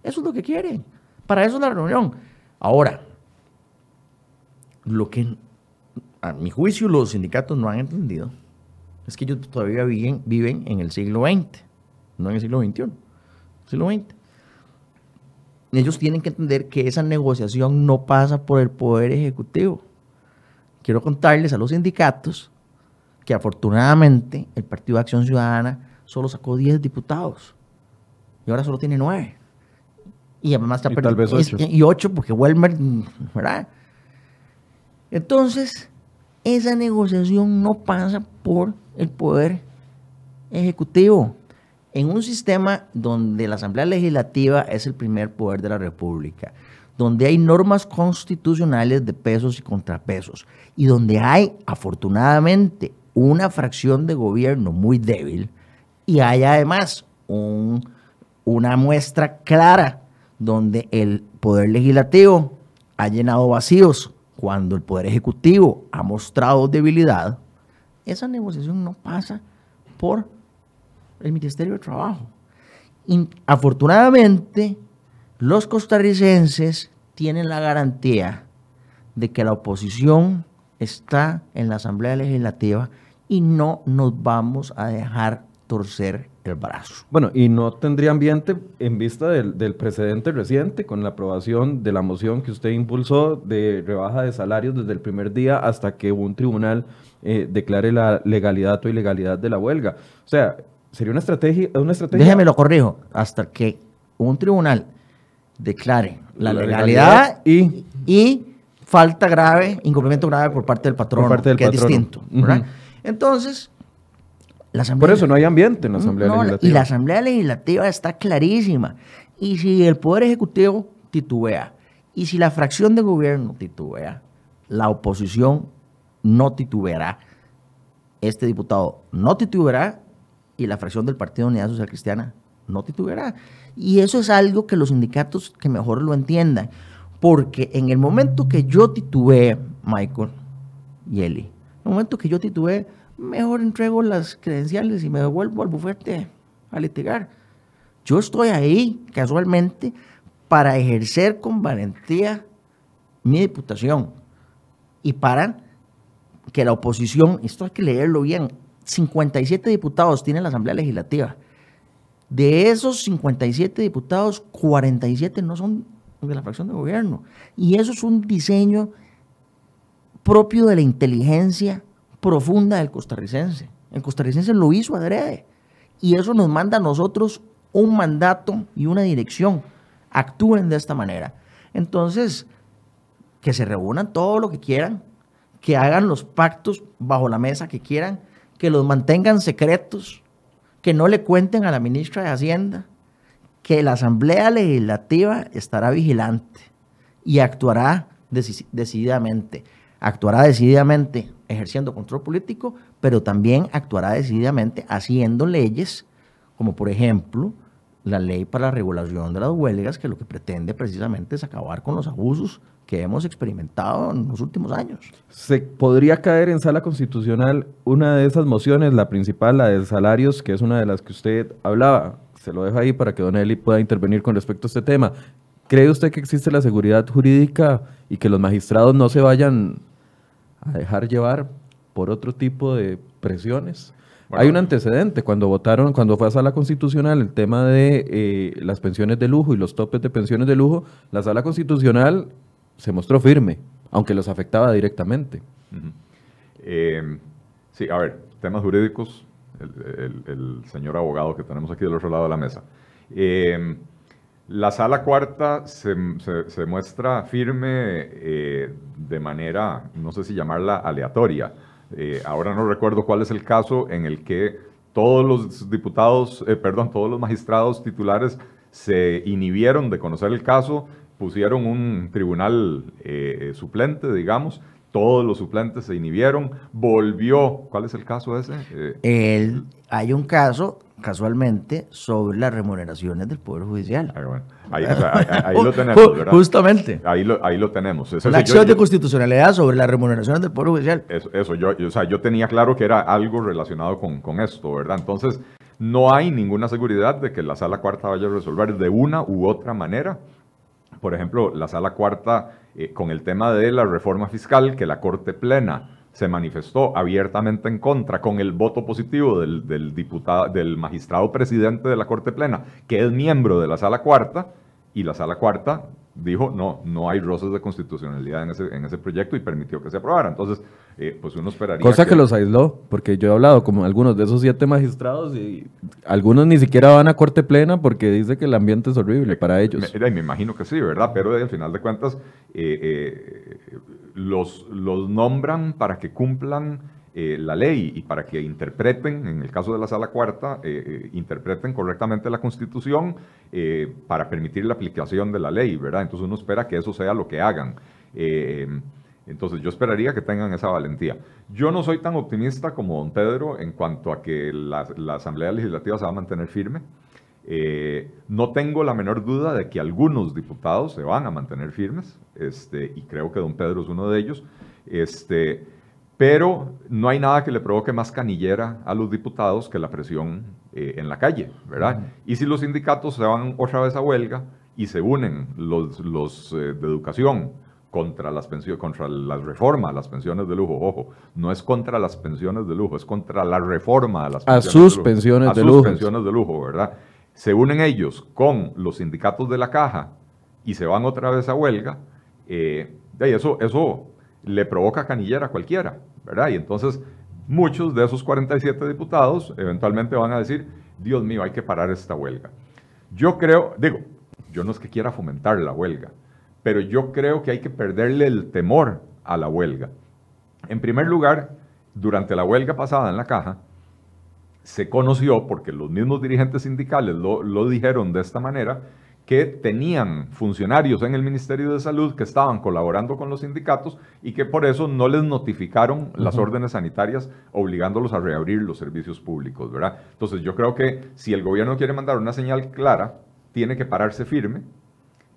Eso es lo que quieren. Para eso es la reunión. Ahora, lo que a mi juicio los sindicatos no han entendido es que ellos todavía viven, viven en el siglo XX, no en el siglo XXI, siglo XX. Ellos tienen que entender que esa negociación no pasa por el Poder Ejecutivo. Quiero contarles a los sindicatos que afortunadamente el Partido de Acción Ciudadana solo sacó 10 diputados. Y ahora solo tiene 9. Y además está 8. Y 8 porque Welmer, ¿verdad? Entonces, esa negociación no pasa por el poder ejecutivo. En un sistema donde la Asamblea Legislativa es el primer poder de la República, donde hay normas constitucionales de pesos y contrapesos, y donde hay, afortunadamente, una fracción de gobierno muy débil, y hay además una muestra clara donde el poder legislativo ha llenado vacíos cuando el poder ejecutivo ha mostrado debilidad, esa negociación no pasa por el Ministerio de Trabajo. afortunadamente, los costarricenses tienen la garantía de que la oposición está en la Asamblea Legislativa y no nos vamos a dejar torcer el brazo. Bueno, y no tendría ambiente en vista del, precedente reciente con la aprobación de la moción que usted impulsó de rebaja de salarios desde el primer día hasta que un tribunal eh, declare la legalidad o ilegalidad de la huelga. O sea, sería una estrategia... Una estrategia... Déjeme lo corrijo, hasta que un tribunal declare la, legalidad, y, y, falta grave, incumplimiento grave por parte del patrón, que es distinto. Entonces, por eso no hay ambiente en la Asamblea Legislativa. Y la Asamblea Legislativa está clarísima. Y si el Poder Ejecutivo titubea, y si la fracción de gobierno titubea, la oposición no titubeará. Este diputado no titubeará y la fracción del Partido Unidad Social Cristiana no titubeará. Y eso es algo que los sindicatos que mejor lo entiendan. Porque en el momento que yo titubee, Michael y Eli, en el momento que yo titubee, mejor entrego las credenciales y me devuelvo al bufete a litigar. Yo estoy ahí casualmente para ejercer con valentía mi diputación y para que la oposición, esto hay que leerlo bien, 57 diputados tiene la Asamblea Legislativa. De esos 57 diputados, 47 no son de la fracción de gobierno. Y eso es un diseño propio de la inteligencia profunda del costarricense. El costarricense lo hizo adrede. Y eso nos manda a nosotros un mandato y una dirección. Actúen de esta manera. Entonces, que se reúnan todo lo que quieran, que hagan los pactos bajo la mesa que quieran, que los mantengan secretos, que no le cuenten a la ministra de Hacienda, que la Asamblea Legislativa estará vigilante y actuará decididamente. Actuará decididamente ejerciendo control político, pero también actuará decididamente haciendo leyes, como por ejemplo la ley para la regulación de las huelgas, que lo que pretende precisamente es acabar con los abusos que hemos experimentado en los últimos años. ¿Se podría caer en sala constitucional una de esas mociones, la principal, la de salarios, que es una de las que usted hablaba? Se lo dejo ahí para que Don Eli pueda intervenir con respecto a este tema. ¿Cree usted que existe la seguridad jurídica y que los magistrados no se vayan a dejar llevar por otro tipo de presiones? Hay un antecedente, cuando votaron, cuando fue a sala constitucional el tema de eh, las pensiones de lujo y los topes de pensiones de lujo, la sala constitucional se mostró firme, aunque los afectaba directamente. Eh, sí, a ver, temas jurídicos, el, señor abogado que tenemos aquí del otro lado de la mesa. Eh, la sala cuarta se, muestra firme de manera, no sé si llamarla aleatoria. Eh, ahora no recuerdo cuál es el caso en el que todos los diputados, eh, perdón, todos los magistrados titulares se inhibieron de conocer el caso, pusieron un tribunal eh, suplente, digamos, todos los suplentes se inhibieron, volvió, ¿cuál es el caso ese? El, hay un caso casualmente sobre las remuneraciones del Poder Judicial. Ahí, lo tenemos, ¿verdad? Justamente. Ahí lo, ahí lo tenemos. la acción de constitucionalidad sobre las remuneraciones del Poder Judicial. Eso, eso yo, o sea, yo tenía claro que era algo relacionado con, con esto, ¿verdad? Entonces, no hay ninguna seguridad de que la sala cuarta vaya a resolver de una u otra manera. Por ejemplo, la sala cuarta, eh, con el tema de la reforma fiscal, que la Corte Plena se manifestó abiertamente en contra con el voto positivo del, diputado, del magistrado presidente de la Corte Plena, que es miembro de la Sala Cuarta, y la Sala Cuarta dijo, no, no hay roces de constitucionalidad en ese, en ese proyecto y permitió que se aprobara. Entonces, eh, pues uno esperaría... Cosa que... los aisló, porque yo he hablado con algunos de esos siete magistrados y algunos ni siquiera van a corte plena porque dice que el ambiente es horrible para ellos. Me, me imagino que sí, ¿verdad? Pero al final de cuentas, eh, eh, los, los nombran para que cumplan la ley y para que interpreten, en el caso de la sala cuarta, interpreten correctamente la constitución para permitir la aplicación de la ley, ¿verdad? Entonces uno espera que eso sea lo que hagan. Entonces yo esperaría que tengan esa valentía. Yo no soy tan optimista como don Pedro en cuanto a que la, Asamblea Legislativa se va a mantener firme. Eh, no tengo la menor duda de que algunos diputados se van a mantener firmes, este, y creo que don Pedro es uno de ellos, este, pero no hay nada que le provoque más canillera a los diputados que la presión eh, en la calle, ¿verdad? Y si los sindicatos se van otra vez a huelga y se unen los, los eh, de educación, contra las pensiones, contra la reforma a las pensiones de lujo. Ojo, no es contra las pensiones de lujo, es contra la reforma a las pensiones a sus de lujo. pensiones a de sus lujo. pensiones de lujo, ¿verdad? Se unen ellos con los sindicatos de la caja y se van otra vez a huelga. Eh, eso, eso le provoca canillera a cualquiera, ¿verdad? Y entonces muchos de esos 47 diputados eventualmente van a decir, Dios mío, hay que parar esta huelga. Yo creo, digo, yo no es que quiera fomentar la huelga, pero yo creo que hay que perderle el temor a la huelga. En primer lugar, durante la huelga pasada en la caja, se conoció, porque los mismos dirigentes sindicales lo, dijeron de esta manera, que tenían funcionarios en el Ministerio de Salud que estaban colaborando con los sindicatos y que por eso no les notificaron las órdenes sanitarias obligándolos a reabrir los servicios públicos, ¿verdad? Entonces yo creo que si el gobierno quiere mandar una señal clara, tiene que pararse firme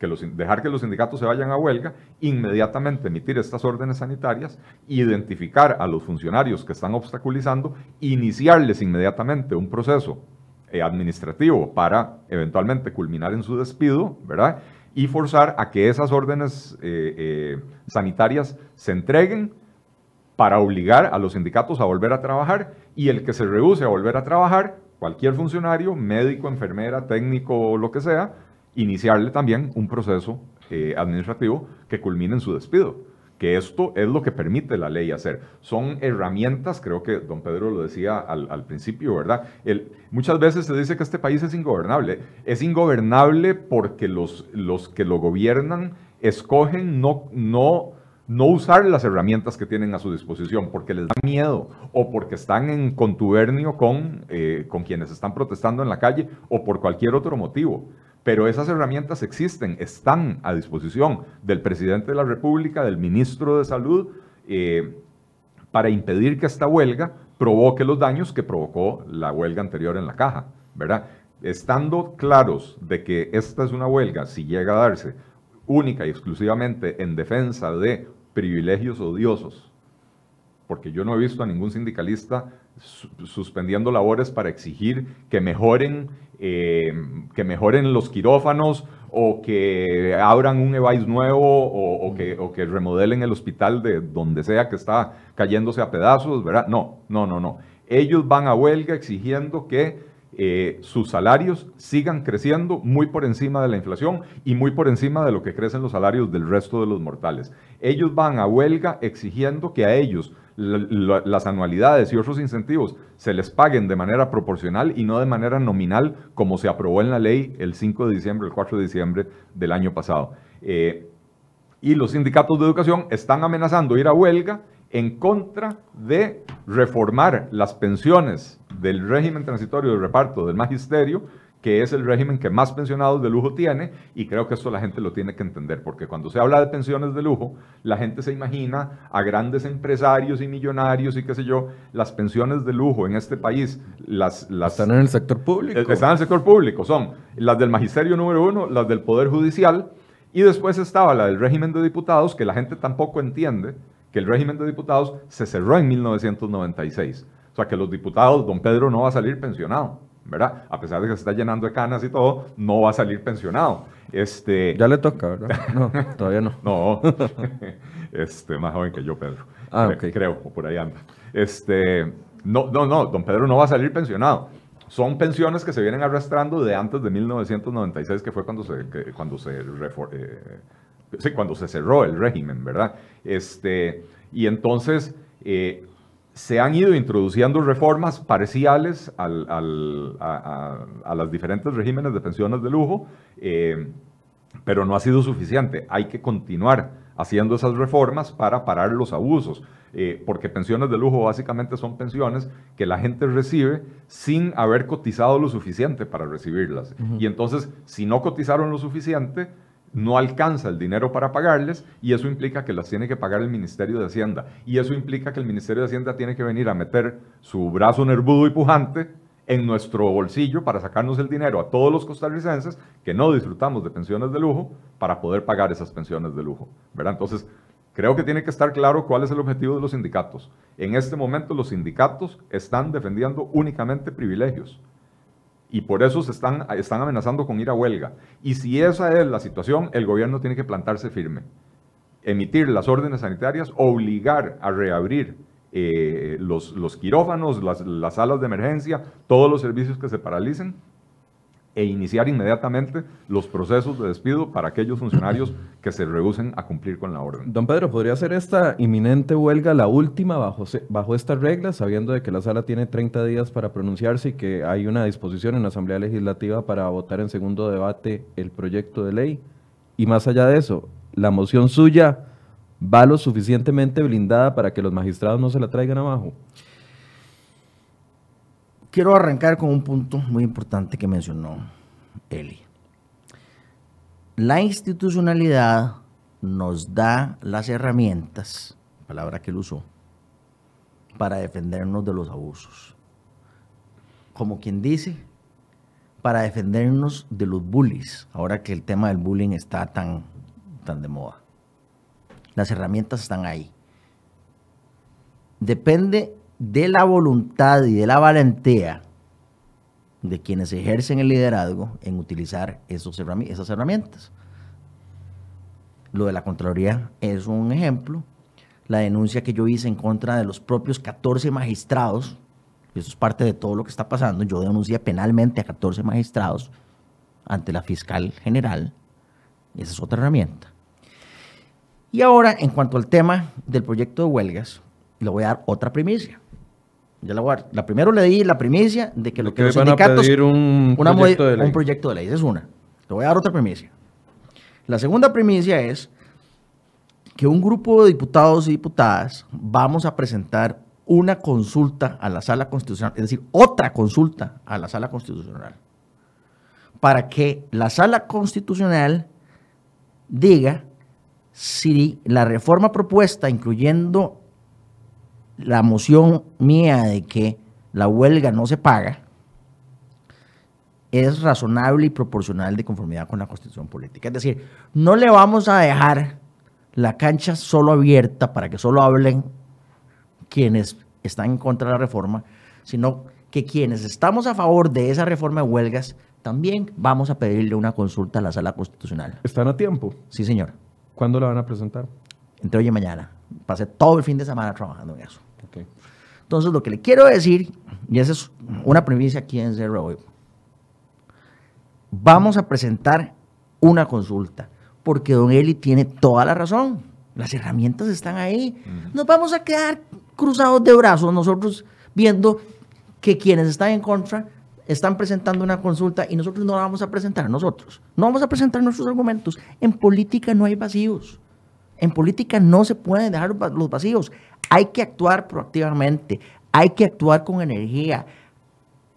que dejar que los sindicatos se vayan a huelga, inmediatamente emitir estas órdenes sanitarias, identificar a los funcionarios que están obstaculizando, iniciarles inmediatamente un proceso eh, administrativo para eventualmente culminar en su despido, ¿verdad? Y forzar a que esas órdenes eh, eh, sanitarias se entreguen para obligar a los sindicatos a volver a trabajar y el que se rehúse a volver a trabajar, cualquier funcionario, médico, enfermera, técnico lo que sea, iniciarle también un proceso eh, administrativo que culmine en su despido. que esto es lo que permite la ley hacer. Son herramientas, creo que don Pedro lo decía al, principio, ¿verdad? El, muchas veces se dice que este país es ingobernable. Es ingobernable porque los, los que lo gobiernan escogen no, no, no usar las herramientas que tienen a su disposición porque les da miedo o porque están en contubernio con, eh, con quienes están protestando en la calle o por cualquier otro motivo. Pero esas herramientas existen, están a disposición del presidente de la República, del ministro de Salud, eh, para impedir que esta huelga provoque los daños que provocó la huelga anterior en la caja, ¿verdad? Estando claros de que esta es una huelga, si llega a darse única y exclusivamente en defensa de privilegios odiosos, porque yo no he visto a ningún sindicalista suspendiendo labores para exigir que mejoren, eh, que mejoren los quirófanos o que abran un EVAIS nuevo o, que, o, que, remodelen el hospital de donde sea que está cayéndose a pedazos, ¿verdad? No, no, no, no. Ellos van a huelga exigiendo que eh, sus salarios sigan creciendo muy por encima de la inflación y muy por encima de lo que crecen los salarios del resto de los mortales. Ellos van a huelga exigiendo que a ellos las anualidades y otros incentivos se les paguen de manera proporcional y no de manera nominal como se aprobó en la ley el 5 de diciembre, el 4 de diciembre del año pasado. Eh, y los sindicatos de educación están amenazando ir a huelga en contra de reformar las pensiones del régimen transitorio de reparto del magisterio, que es el régimen que más pensionados de lujo tiene, y creo que esto la gente lo tiene que entender, porque cuando se habla de pensiones de lujo, la gente se imagina a grandes empresarios y millonarios y qué sé yo, las pensiones de lujo en este país, las... las están en el sector público. Están en el sector público, son las del magisterio número uno, las del Poder Judicial, y después estaba la del régimen de diputados, que la gente tampoco entiende, que el régimen de diputados se cerró en 1996. O sea que los diputados, don Pedro no va a salir pensionado, ¿verdad? A pesar de que se está llenando de canas y todo, no va a salir pensionado. Este, ya le toca, ¿verdad? No, todavía no. no, este, más joven que yo, Pedro. Ah. Creo, o por ahí anda. Este, no, no, no, don Pedro no va a salir pensionado. Son pensiones que se vienen arrastrando de antes de 1996, que fue cuando se, cuando se eh, sí, cuando se cerró el régimen, ¿verdad? Este, y entonces eh, se han ido introduciendo reformas parciales al, a, a, los diferentes regímenes de pensiones de lujo, eh, pero no ha sido suficiente. Hay que continuar haciendo esas reformas para parar los abusos, eh, porque pensiones de lujo básicamente son pensiones que la gente recibe sin haber cotizado lo suficiente para recibirlas. Y entonces, si no cotizaron lo suficiente, no alcanza el dinero para pagarles y eso implica que las tiene que pagar el Ministerio de Hacienda. Y eso implica que el Ministerio de Hacienda tiene que venir a meter su brazo nervudo y pujante en nuestro bolsillo para sacarnos el dinero a todos los costarricenses que no disfrutamos de pensiones de lujo para poder pagar esas pensiones de lujo. ¿verdad? Entonces, creo que tiene que estar claro cuál es el objetivo de los sindicatos. En este momento los sindicatos están defendiendo únicamente privilegios y por eso se están, amenazando con ir a huelga. Y si esa es la situación, el gobierno tiene que plantarse firme, emitir las órdenes sanitarias, obligar a reabrir eh, los, los, quirófanos, las, las salas de emergencia, todos los servicios que se paralicen e iniciar inmediatamente los procesos de despido para aquellos funcionarios que se rehúsen a cumplir con la orden. Don Pedro, ¿podría ser esta inminente huelga la última bajo, bajo estas reglas, sabiendo de que la sala tiene 30 días para pronunciarse y que hay una disposición en la Asamblea Legislativa para votar en segundo debate el proyecto de ley? Y más allá de eso, ¿la moción suya va lo suficientemente blindada para que los magistrados no se la traigan abajo? Quiero arrancar con un punto muy importante que mencionó Eli. La institucionalidad nos da las herramientas, palabra que él usó, para defendernos de los abusos. Como quien dice, para defendernos de los bullies, ahora que el tema del bullying está tan, tan de moda. Las herramientas están ahí. Depende de la voluntad y de la valentía de quienes ejercen el liderazgo en utilizar esos esas herramientas. Lo de la Contraloría es un ejemplo. La denuncia que yo hice en contra de los propios 14 magistrados, eso es parte de todo lo que está pasando, yo denuncié penalmente a 14 magistrados ante la fiscal general, esa es otra herramienta. Y ahora, en cuanto al tema del proyecto de huelgas, le voy a dar otra primicia. Ya la, dar. la primero le di la primicia de que lo que, los sindicatos... Un, proyecto de ley. un proyecto de ley. Esa es una. Le voy a dar otra primicia. La segunda primicia es que un grupo de diputados y diputadas vamos a presentar una consulta a la sala constitucional, es decir, otra consulta a la sala constitucional, para que la sala constitucional diga si la reforma propuesta, incluyendo la moción mía de que la huelga no se paga, es razonable y proporcional de conformidad con la constitución política. Es decir, no le vamos a dejar la cancha solo abierta para que solo hablen quienes están en contra de la reforma, sino que quienes estamos a favor de esa reforma de huelgas, también vamos a pedirle una consulta a la sala constitucional. ¿Están a tiempo? Sí, señor. ¿Cuándo la van a presentar? Entre hoy y mañana. Pasé todo el fin de semana trabajando en eso. Entonces, lo que le quiero decir, y esa es una premisa aquí en Zero hoy, vamos a presentar una consulta, porque Don Eli tiene toda la razón. Las herramientas están ahí. Nos vamos a quedar cruzados de brazos nosotros viendo que quienes están en contra están presentando una consulta y nosotros no la vamos a presentar nosotros. No vamos a presentar nuestros argumentos. En política no hay vacíos. En política no se pueden dejar los vacíos. Hay que actuar proactivamente. Hay que actuar con energía.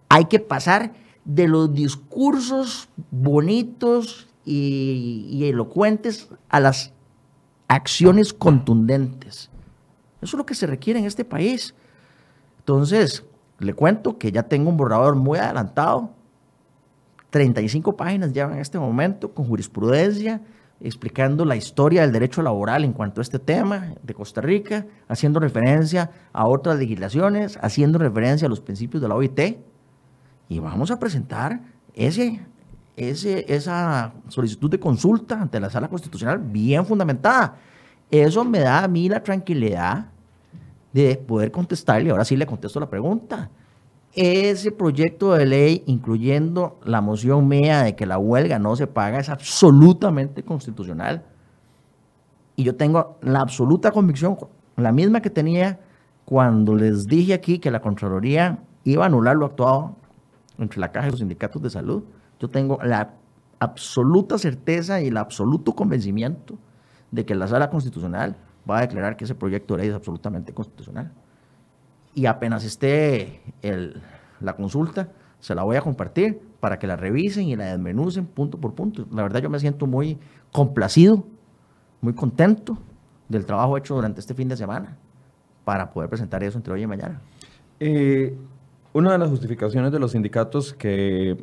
Hay que pasar de los discursos bonitos y, elocuentes a las acciones contundentes. Eso es lo que se requiere en este país. Entonces, le cuento que ya tengo un borrador muy adelantado. 35 páginas llevan en este momento con jurisprudencia, explicando la historia del derecho laboral en cuanto a este tema de Costa Rica, haciendo referencia a otras legislaciones, haciendo referencia a los principios de la OIT. Y vamos a presentar ese, ese, esa solicitud de consulta ante la sala constitucional bien fundamentada. Eso me da a mí la tranquilidad de poder contestarle, ahora sí le contesto la pregunta. Ese proyecto de ley, incluyendo la moción mía de que la huelga no se paga, es absolutamente constitucional. Y yo tengo la absoluta convicción, la misma que tenía cuando les dije aquí que la Contraloría iba a anular lo actuado entre la Caja y los sindicatos de salud. Yo tengo la absoluta certeza y el absoluto convencimiento de que la Sala Constitucional va a declarar que ese proyecto de ley es absolutamente constitucional. Y apenas esté la consulta, se la voy a compartir para que la revisen y la desmenucen punto por punto. La verdad yo me siento muy complacido, muy contento del trabajo hecho durante este fin de semana para poder presentar eso entre hoy y mañana. Eh, una de las justificaciones de los sindicatos que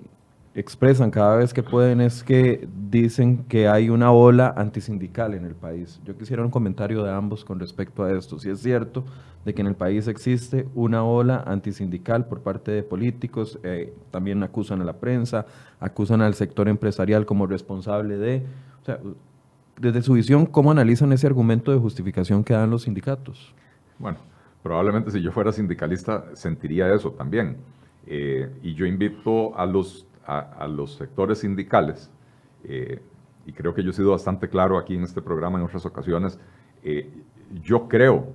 expresan cada vez que pueden es que dicen que hay una ola antisindical en el país. Yo quisiera un comentario de ambos con respecto a esto. Si es cierto de que en el país existe una ola antisindical por parte de políticos, eh, también acusan a la prensa, acusan al sector empresarial como responsable de... O sea, desde su visión, ¿cómo analizan ese argumento de justificación que dan los sindicatos? Bueno, probablemente si yo fuera sindicalista sentiría eso también. Eh, y yo invito a los a, los sectores sindicales, eh, y creo que yo he sido bastante claro aquí en este programa en otras ocasiones, eh, yo creo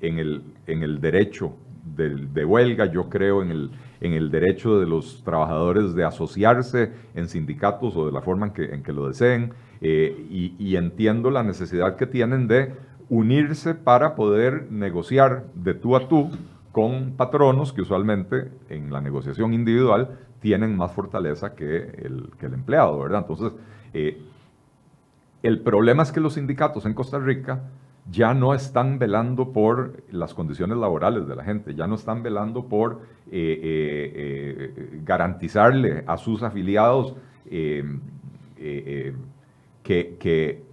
en el, en el derecho de, huelga, yo creo en el, en el derecho de los trabajadores de asociarse en sindicatos o de la forma en que, lo deseen, eh, y entiendo la necesidad que tienen de unirse para poder negociar de tú a tú con patronos que usualmente en la negociación individual tienen más fortaleza que el, empleado, ¿verdad? Entonces, eh, el problema es que los sindicatos en Costa Rica ya no están velando por las condiciones laborales de la gente, ya no están velando por eh, eh, garantizarle a sus afiliados que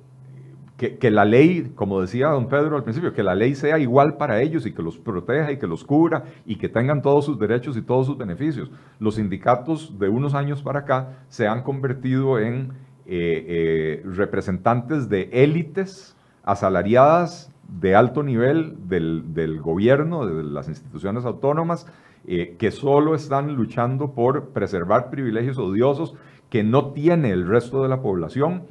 que, la ley, como decía don Pedro al principio, que la ley sea igual para ellos y que los proteja y que los cubra y que tengan todos sus derechos y todos sus beneficios. Los sindicatos de unos años para acá se han convertido en eh, eh, representantes de élites asalariadas de alto nivel del, gobierno, de las instituciones autónomas, eh, que solo están luchando por preservar privilegios odiosos que no tiene el resto de la población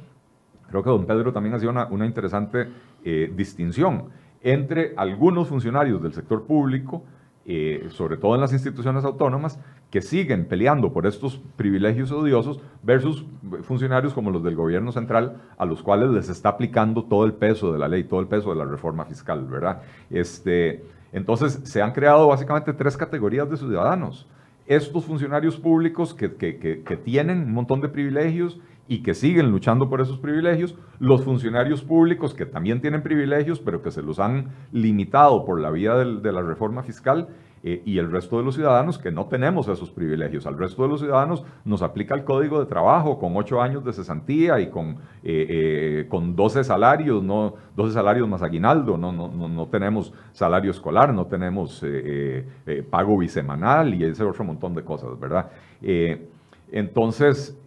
creo que don Pedro también hacía una, una interesante eh, distinción entre algunos funcionarios del sector público, eh, sobre todo en las instituciones autónomas, que siguen peleando por estos privilegios odiosos versus funcionarios como los del gobierno central, a los cuales les está aplicando todo el peso de la ley, todo el peso de la reforma fiscal, ¿verdad? Este, entonces, se han creado básicamente tres categorías de ciudadanos. Estos funcionarios públicos que, que, tienen un montón de privilegios y que siguen luchando por esos privilegios, los funcionarios públicos que también tienen privilegios, pero que se los han limitado por la vía de la reforma fiscal, eh, y el resto de los ciudadanos que no tenemos esos privilegios. Al resto de los ciudadanos nos aplica el código de trabajo con ocho años de cesantía y con, eh, eh, con 12 salarios, no, 12 salarios más aguinaldo, no, no, no, no tenemos salario escolar, no tenemos pago bisemanal y ese otro montón de cosas, ¿verdad? entonces,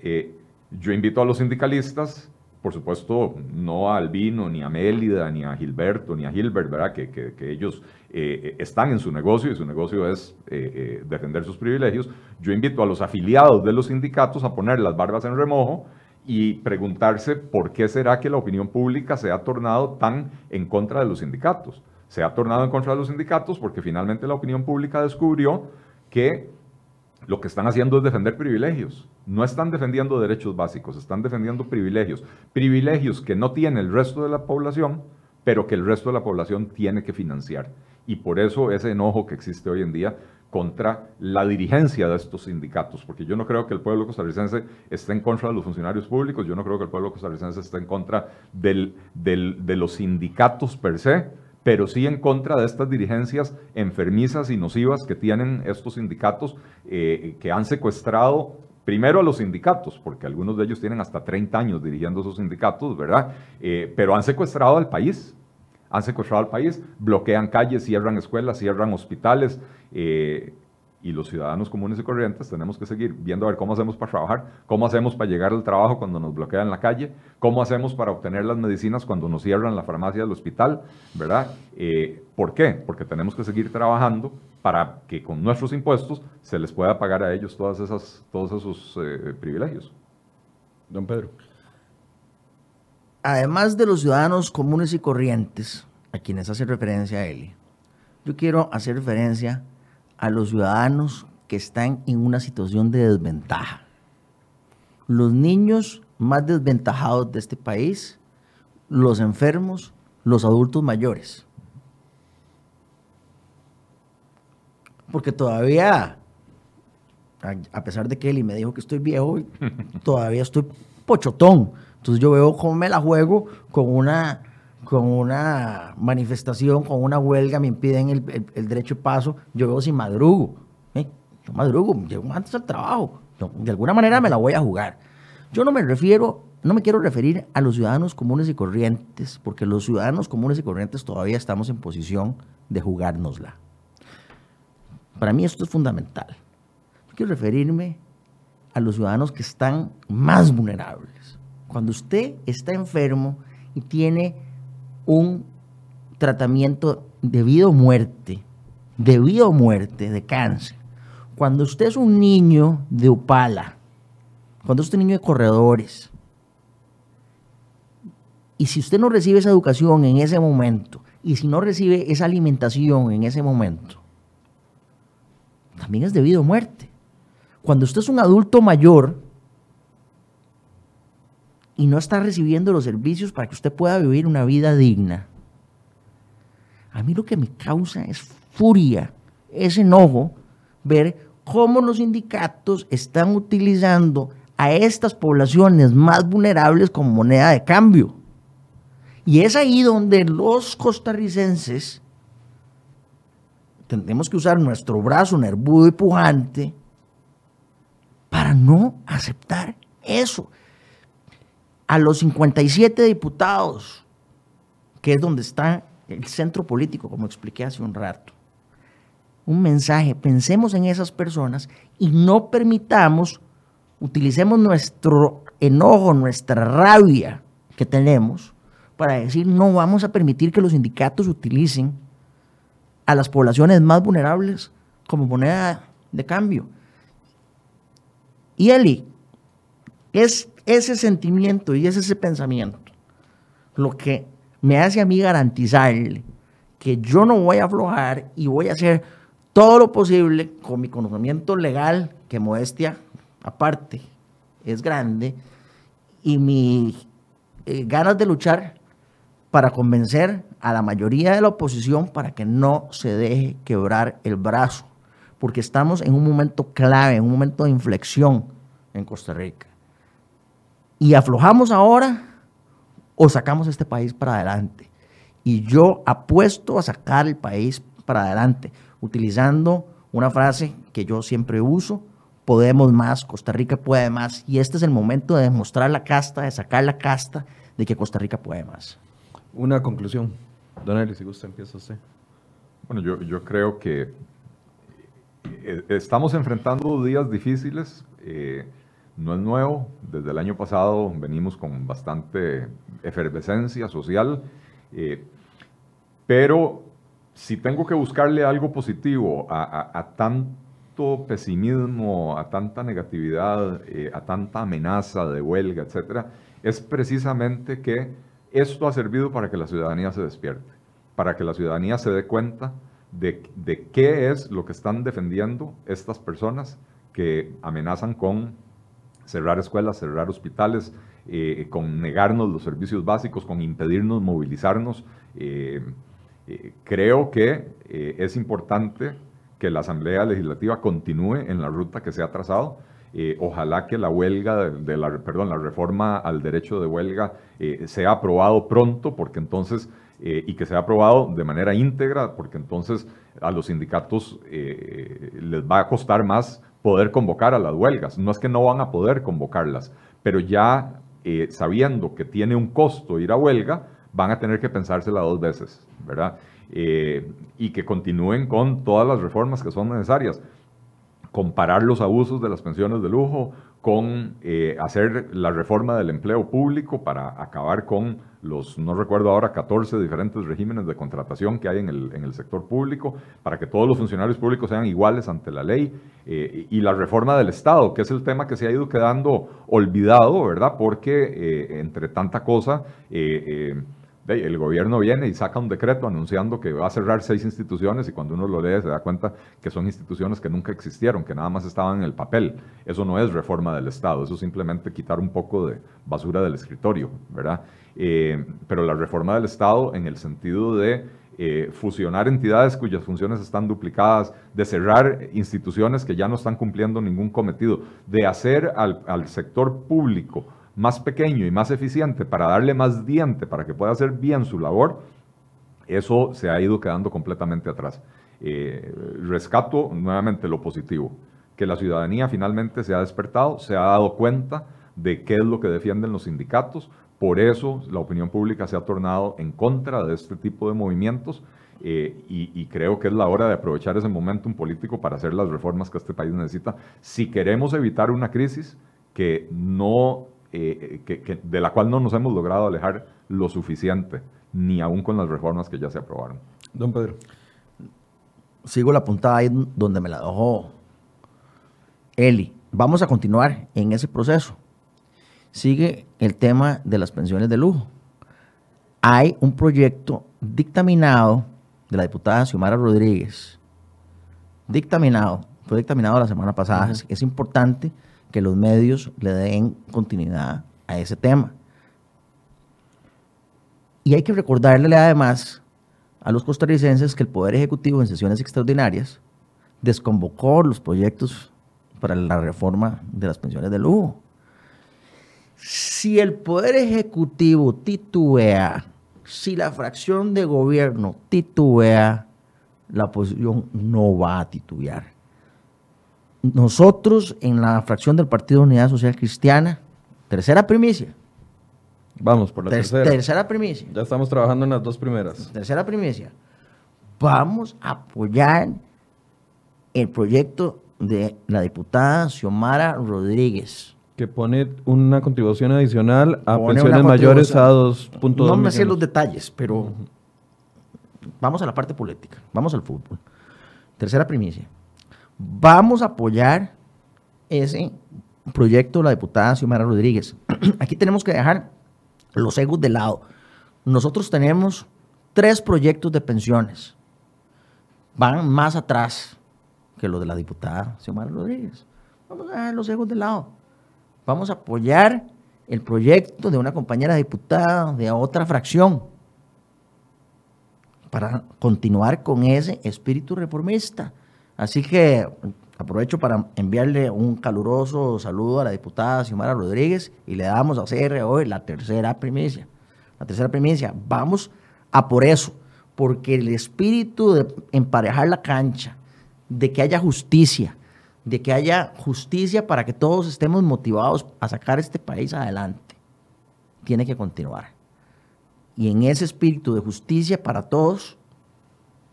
yo invito a los sindicalistas por supuesto, no a Albino, ni a Mélida, ni a Gilberto, ni a Gilbert, ¿verdad? Que, que, ellos eh, están en su negocio y su negocio es eh, eh, defender sus privilegios. Yo invito a los afiliados de los sindicatos a poner las barbas en remojo y preguntarse por qué será que la opinión pública se ha tornado tan en contra de los sindicatos. Se ha tornado en contra de los sindicatos porque finalmente la opinión pública descubrió que lo que están haciendo es defender privilegios. No están defendiendo derechos básicos, están defendiendo privilegios. Privilegios que no tiene el resto de la población, pero que el resto de la población tiene que financiar. Y por eso ese enojo que existe hoy en día contra la dirigencia de estos sindicatos, porque yo no creo que el pueblo costarricense esté en contra de los funcionarios públicos, yo no creo que el pueblo costarricense esté en contra de los sindicatos per se, pero sí en contra de estas dirigencias enfermizas y nocivas que tienen estos sindicatos eh, que han secuestrado primero a los sindicatos, porque algunos de ellos tienen hasta 30 años dirigiendo esos sindicatos, ¿verdad? Eh, pero han secuestrado al país, han secuestrado al país, bloquean calles, cierran escuelas, cierran hospitales. Eh, y los ciudadanos comunes y corrientes tenemos que seguir viendo a ver cómo hacemos para trabajar, cómo hacemos para llegar al trabajo cuando nos bloquean la calle, cómo hacemos para obtener las medicinas cuando nos cierran la farmacia del hospital, ¿verdad? Eh, ¿Por qué? Porque tenemos que seguir trabajando para que con nuestros impuestos se les pueda pagar a ellos todas esas, todos esos eh, privilegios. Don Pedro. Además de los ciudadanos comunes y corrientes, a quienes hace referencia a Eli, yo quiero hacer referencia a los ciudadanos que están en una situación de desventaja. Los niños más desventajados de este país, los enfermos, los adultos mayores. Porque todavía, a pesar de que Eli me dijo que estoy viejo, todavía estoy pochotón. Entonces yo veo cómo me la juego con una con una manifestación, con una huelga, me impiden el, derecho de paso, yo veo si madrugo. Yo madrugo, llego antes al trabajo. de alguna manera me la voy a jugar. Yo no me refiero, no me quiero referir a los ciudadanos comunes y corrientes, porque los ciudadanos comunes y corrientes todavía estamos en posición de jugárnosla. Para mí esto es fundamental. Yo quiero referirme a los ciudadanos que están más vulnerables. Cuando usted está enfermo y tiene un tratamiento debido a muerte, debido a muerte de cáncer. Cuando usted es un niño de Upala, cuando usted es un niño de corredores, y si usted no recibe esa educación en ese momento, y si no recibe esa alimentación en ese momento, también es debido a muerte. Cuando usted es un adulto mayor, y no está recibiendo los servicios para que usted pueda vivir una vida digna. A mí lo que me causa es furia, es enojo ver cómo los sindicatos están utilizando a estas poblaciones más vulnerables como moneda de cambio. Y es ahí donde los costarricenses tenemos que usar nuestro brazo nervudo y pujante para no aceptar eso a los 57 diputados, que es donde está el centro político, como expliqué hace un rato. Un mensaje, pensemos en esas personas y no permitamos, utilicemos nuestro enojo, nuestra rabia que tenemos para decir no vamos a permitir que los sindicatos utilicen a las poblaciones más vulnerables como moneda de cambio. Y Eli, es ese sentimiento y es ese pensamiento lo que me hace a mí garantizarle que yo no voy a aflojar y voy a hacer todo lo posible con mi conocimiento legal, que modestia aparte es grande, y mis eh, ganas de luchar para convencer a la mayoría de la oposición para que no se deje quebrar el brazo, porque estamos en un momento clave, en un momento de inflexión en Costa Rica. Y aflojamos ahora o sacamos este país para adelante. Y yo apuesto a sacar el país para adelante, utilizando una frase que yo siempre uso, podemos más, Costa Rica puede más. Y este es el momento de demostrar la casta, de sacar la casta de que Costa Rica puede más. Una conclusión. Don Eli, si gusta, empieza usted. Bueno, yo, yo creo que eh, estamos enfrentando días difíciles. Eh, no es nuevo. Desde el año pasado venimos con bastante efervescencia social. Eh, pero si tengo que buscarle algo positivo a, tanto pesimismo, a tanta negatividad, eh, a tanta amenaza de huelga, etcétera, es precisamente que esto ha servido para que la ciudadanía se despierte, para que la ciudadanía se dé cuenta de, de qué es lo que están defendiendo estas personas que amenazan con cerrar escuelas, cerrar hospitales, eh, con negarnos los servicios básicos, con impedirnos movilizarnos. Eh, eh, creo que es importante que la Asamblea Legislativa continúe en la ruta que se ha trazado. ojalá que la huelga, de, la, perdón, la reforma al derecho de huelga sea aprobado pronto, porque entonces, y que sea aprobado de manera íntegra, porque entonces a los sindicatos les va a costar más poder convocar a las huelgas. No es que no van a poder convocarlas, pero ya eh, sabiendo que tiene un costo ir a huelga, van a tener que pensársela dos veces, ¿verdad? Eh, y que continúen con todas las reformas que son necesarias. Comparar los abusos de las pensiones de lujo con eh, hacer la reforma del empleo público para acabar con los, no recuerdo ahora, 14 diferentes regímenes de contratación que hay en el, en el sector público, para que todos los funcionarios públicos sean iguales ante la ley, eh, y la reforma del Estado, que es el tema que se ha ido quedando olvidado, ¿verdad? Porque eh, entre tanta cosa el gobierno viene y saca un decreto anunciando que va a cerrar seis instituciones y cuando uno lo lee se da cuenta que son instituciones que nunca existieron, que nada más estaban en el papel. Eso no es reforma del Estado, eso es simplemente quitar un poco de basura del escritorio, ¿verdad? Eh, pero la reforma del Estado en el sentido de eh, fusionar entidades cuyas funciones están duplicadas, de cerrar instituciones que ya no están cumpliendo ningún cometido, de hacer al, al sector público más pequeño y más eficiente para darle más diente, para que pueda hacer bien su labor, eso se ha ido quedando completamente atrás. Eh, rescato nuevamente lo positivo, que la ciudadanía finalmente se ha despertado, se ha dado cuenta de qué es lo que defienden los sindicatos, por eso la opinión pública se ha tornado en contra de este tipo de movimientos eh, y, y, creo que es la hora de aprovechar ese momentum político para hacer las reformas que este país necesita si queremos evitar una crisis que no eh, que, de la cual no nos hemos logrado alejar lo suficiente, ni aún con las reformas que ya se aprobaron. Don Pedro. Sigo la puntada ahí donde me la dejó Eli. Vamos a continuar en ese proceso. Sigue el tema de las pensiones de lujo. Hay un proyecto dictaminado de la diputada Xiomara Rodríguez. Dictaminado, fue dictaminado la semana pasada. Es importante que los medios le den continuidad a ese tema. Y hay que recordarle además a los costarricenses que el Poder Ejecutivo en sesiones extraordinarias desconvocó los proyectos para la reforma de las pensiones de lujo. Si el Poder Ejecutivo titubea, si la fracción de gobierno titubea, la oposición no va a titubear nosotros en la fracción del Partido Unidad Social Cristiana, tercera primicia. Vamos por la tercera. Tercera primicia. Ya estamos trabajando en las dos primeras. Tercera primicia. Vamos a apoyar el proyecto de la diputada Xiomara Rodríguez. Que pone una contribución adicional a pensiones mayores a 2.2 No me sé los detalles, pero vamos a la parte política, vamos al fútbol. Tercera primicia Vamos a apoyar ese proyecto de la diputada Xiomara Rodríguez. Aquí tenemos que dejar los egos de lado. nosotros tenemos tres proyectos de pensiones. Van más atrás que los de la diputada Xiomara Rodríguez. Vamos a dejar los egos de lado. Vamos a apoyar el proyecto de una compañera diputada de otra fracción para continuar con ese espíritu reformista. Así que aprovecho para enviarle un caluroso saludo a la diputada Xiomara Rodríguez y le damos a CR hoy la tercera primicia. La tercera primicia, vamos a por eso, porque el espíritu de emparejar la cancha, de que haya justicia, de que haya justicia para que todos estemos motivados a sacar este país adelante, tiene que continuar. Y en ese espíritu de justicia para todos,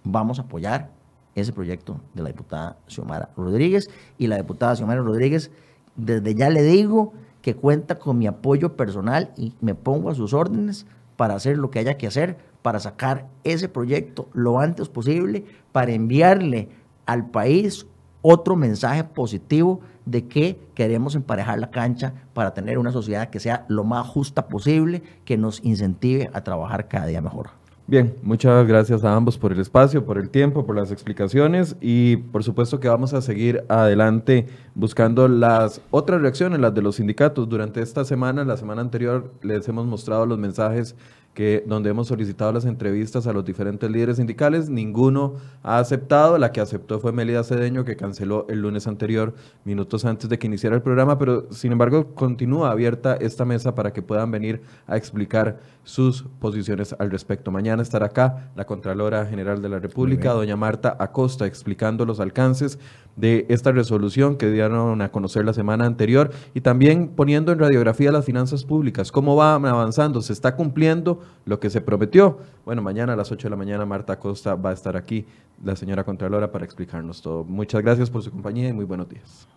vamos a apoyar ese proyecto de la diputada Xiomara Rodríguez. Y la diputada Xiomara Rodríguez, desde ya le digo que cuenta con mi apoyo personal y me pongo a sus órdenes para hacer lo que haya que hacer, para sacar ese proyecto lo antes posible, para enviarle al país otro mensaje positivo de que queremos emparejar la cancha para tener una sociedad que sea lo más justa posible, que nos incentive a trabajar cada día mejor. Bien, muchas gracias a ambos por el espacio, por el tiempo, por las explicaciones y por supuesto que vamos a seguir adelante buscando las otras reacciones, las de los sindicatos. Durante esta semana, la semana anterior, les hemos mostrado los mensajes que donde hemos solicitado las entrevistas a los diferentes líderes sindicales, ninguno ha aceptado, la que aceptó fue Melida Cedeño, que canceló el lunes anterior, minutos antes de que iniciara el programa, pero sin embargo continúa abierta esta mesa para que puedan venir a explicar sus posiciones al respecto. Mañana estará acá la Contralora General de la República, doña Marta Acosta, explicando los alcances de esta resolución que dieron a conocer la semana anterior y también poniendo en radiografía las finanzas públicas, cómo van avanzando, se está cumpliendo lo que se prometió. Bueno, mañana a las 8 de la mañana Marta Acosta va a estar aquí, la señora Contralora, para explicarnos todo. Muchas gracias por su compañía y muy buenos días.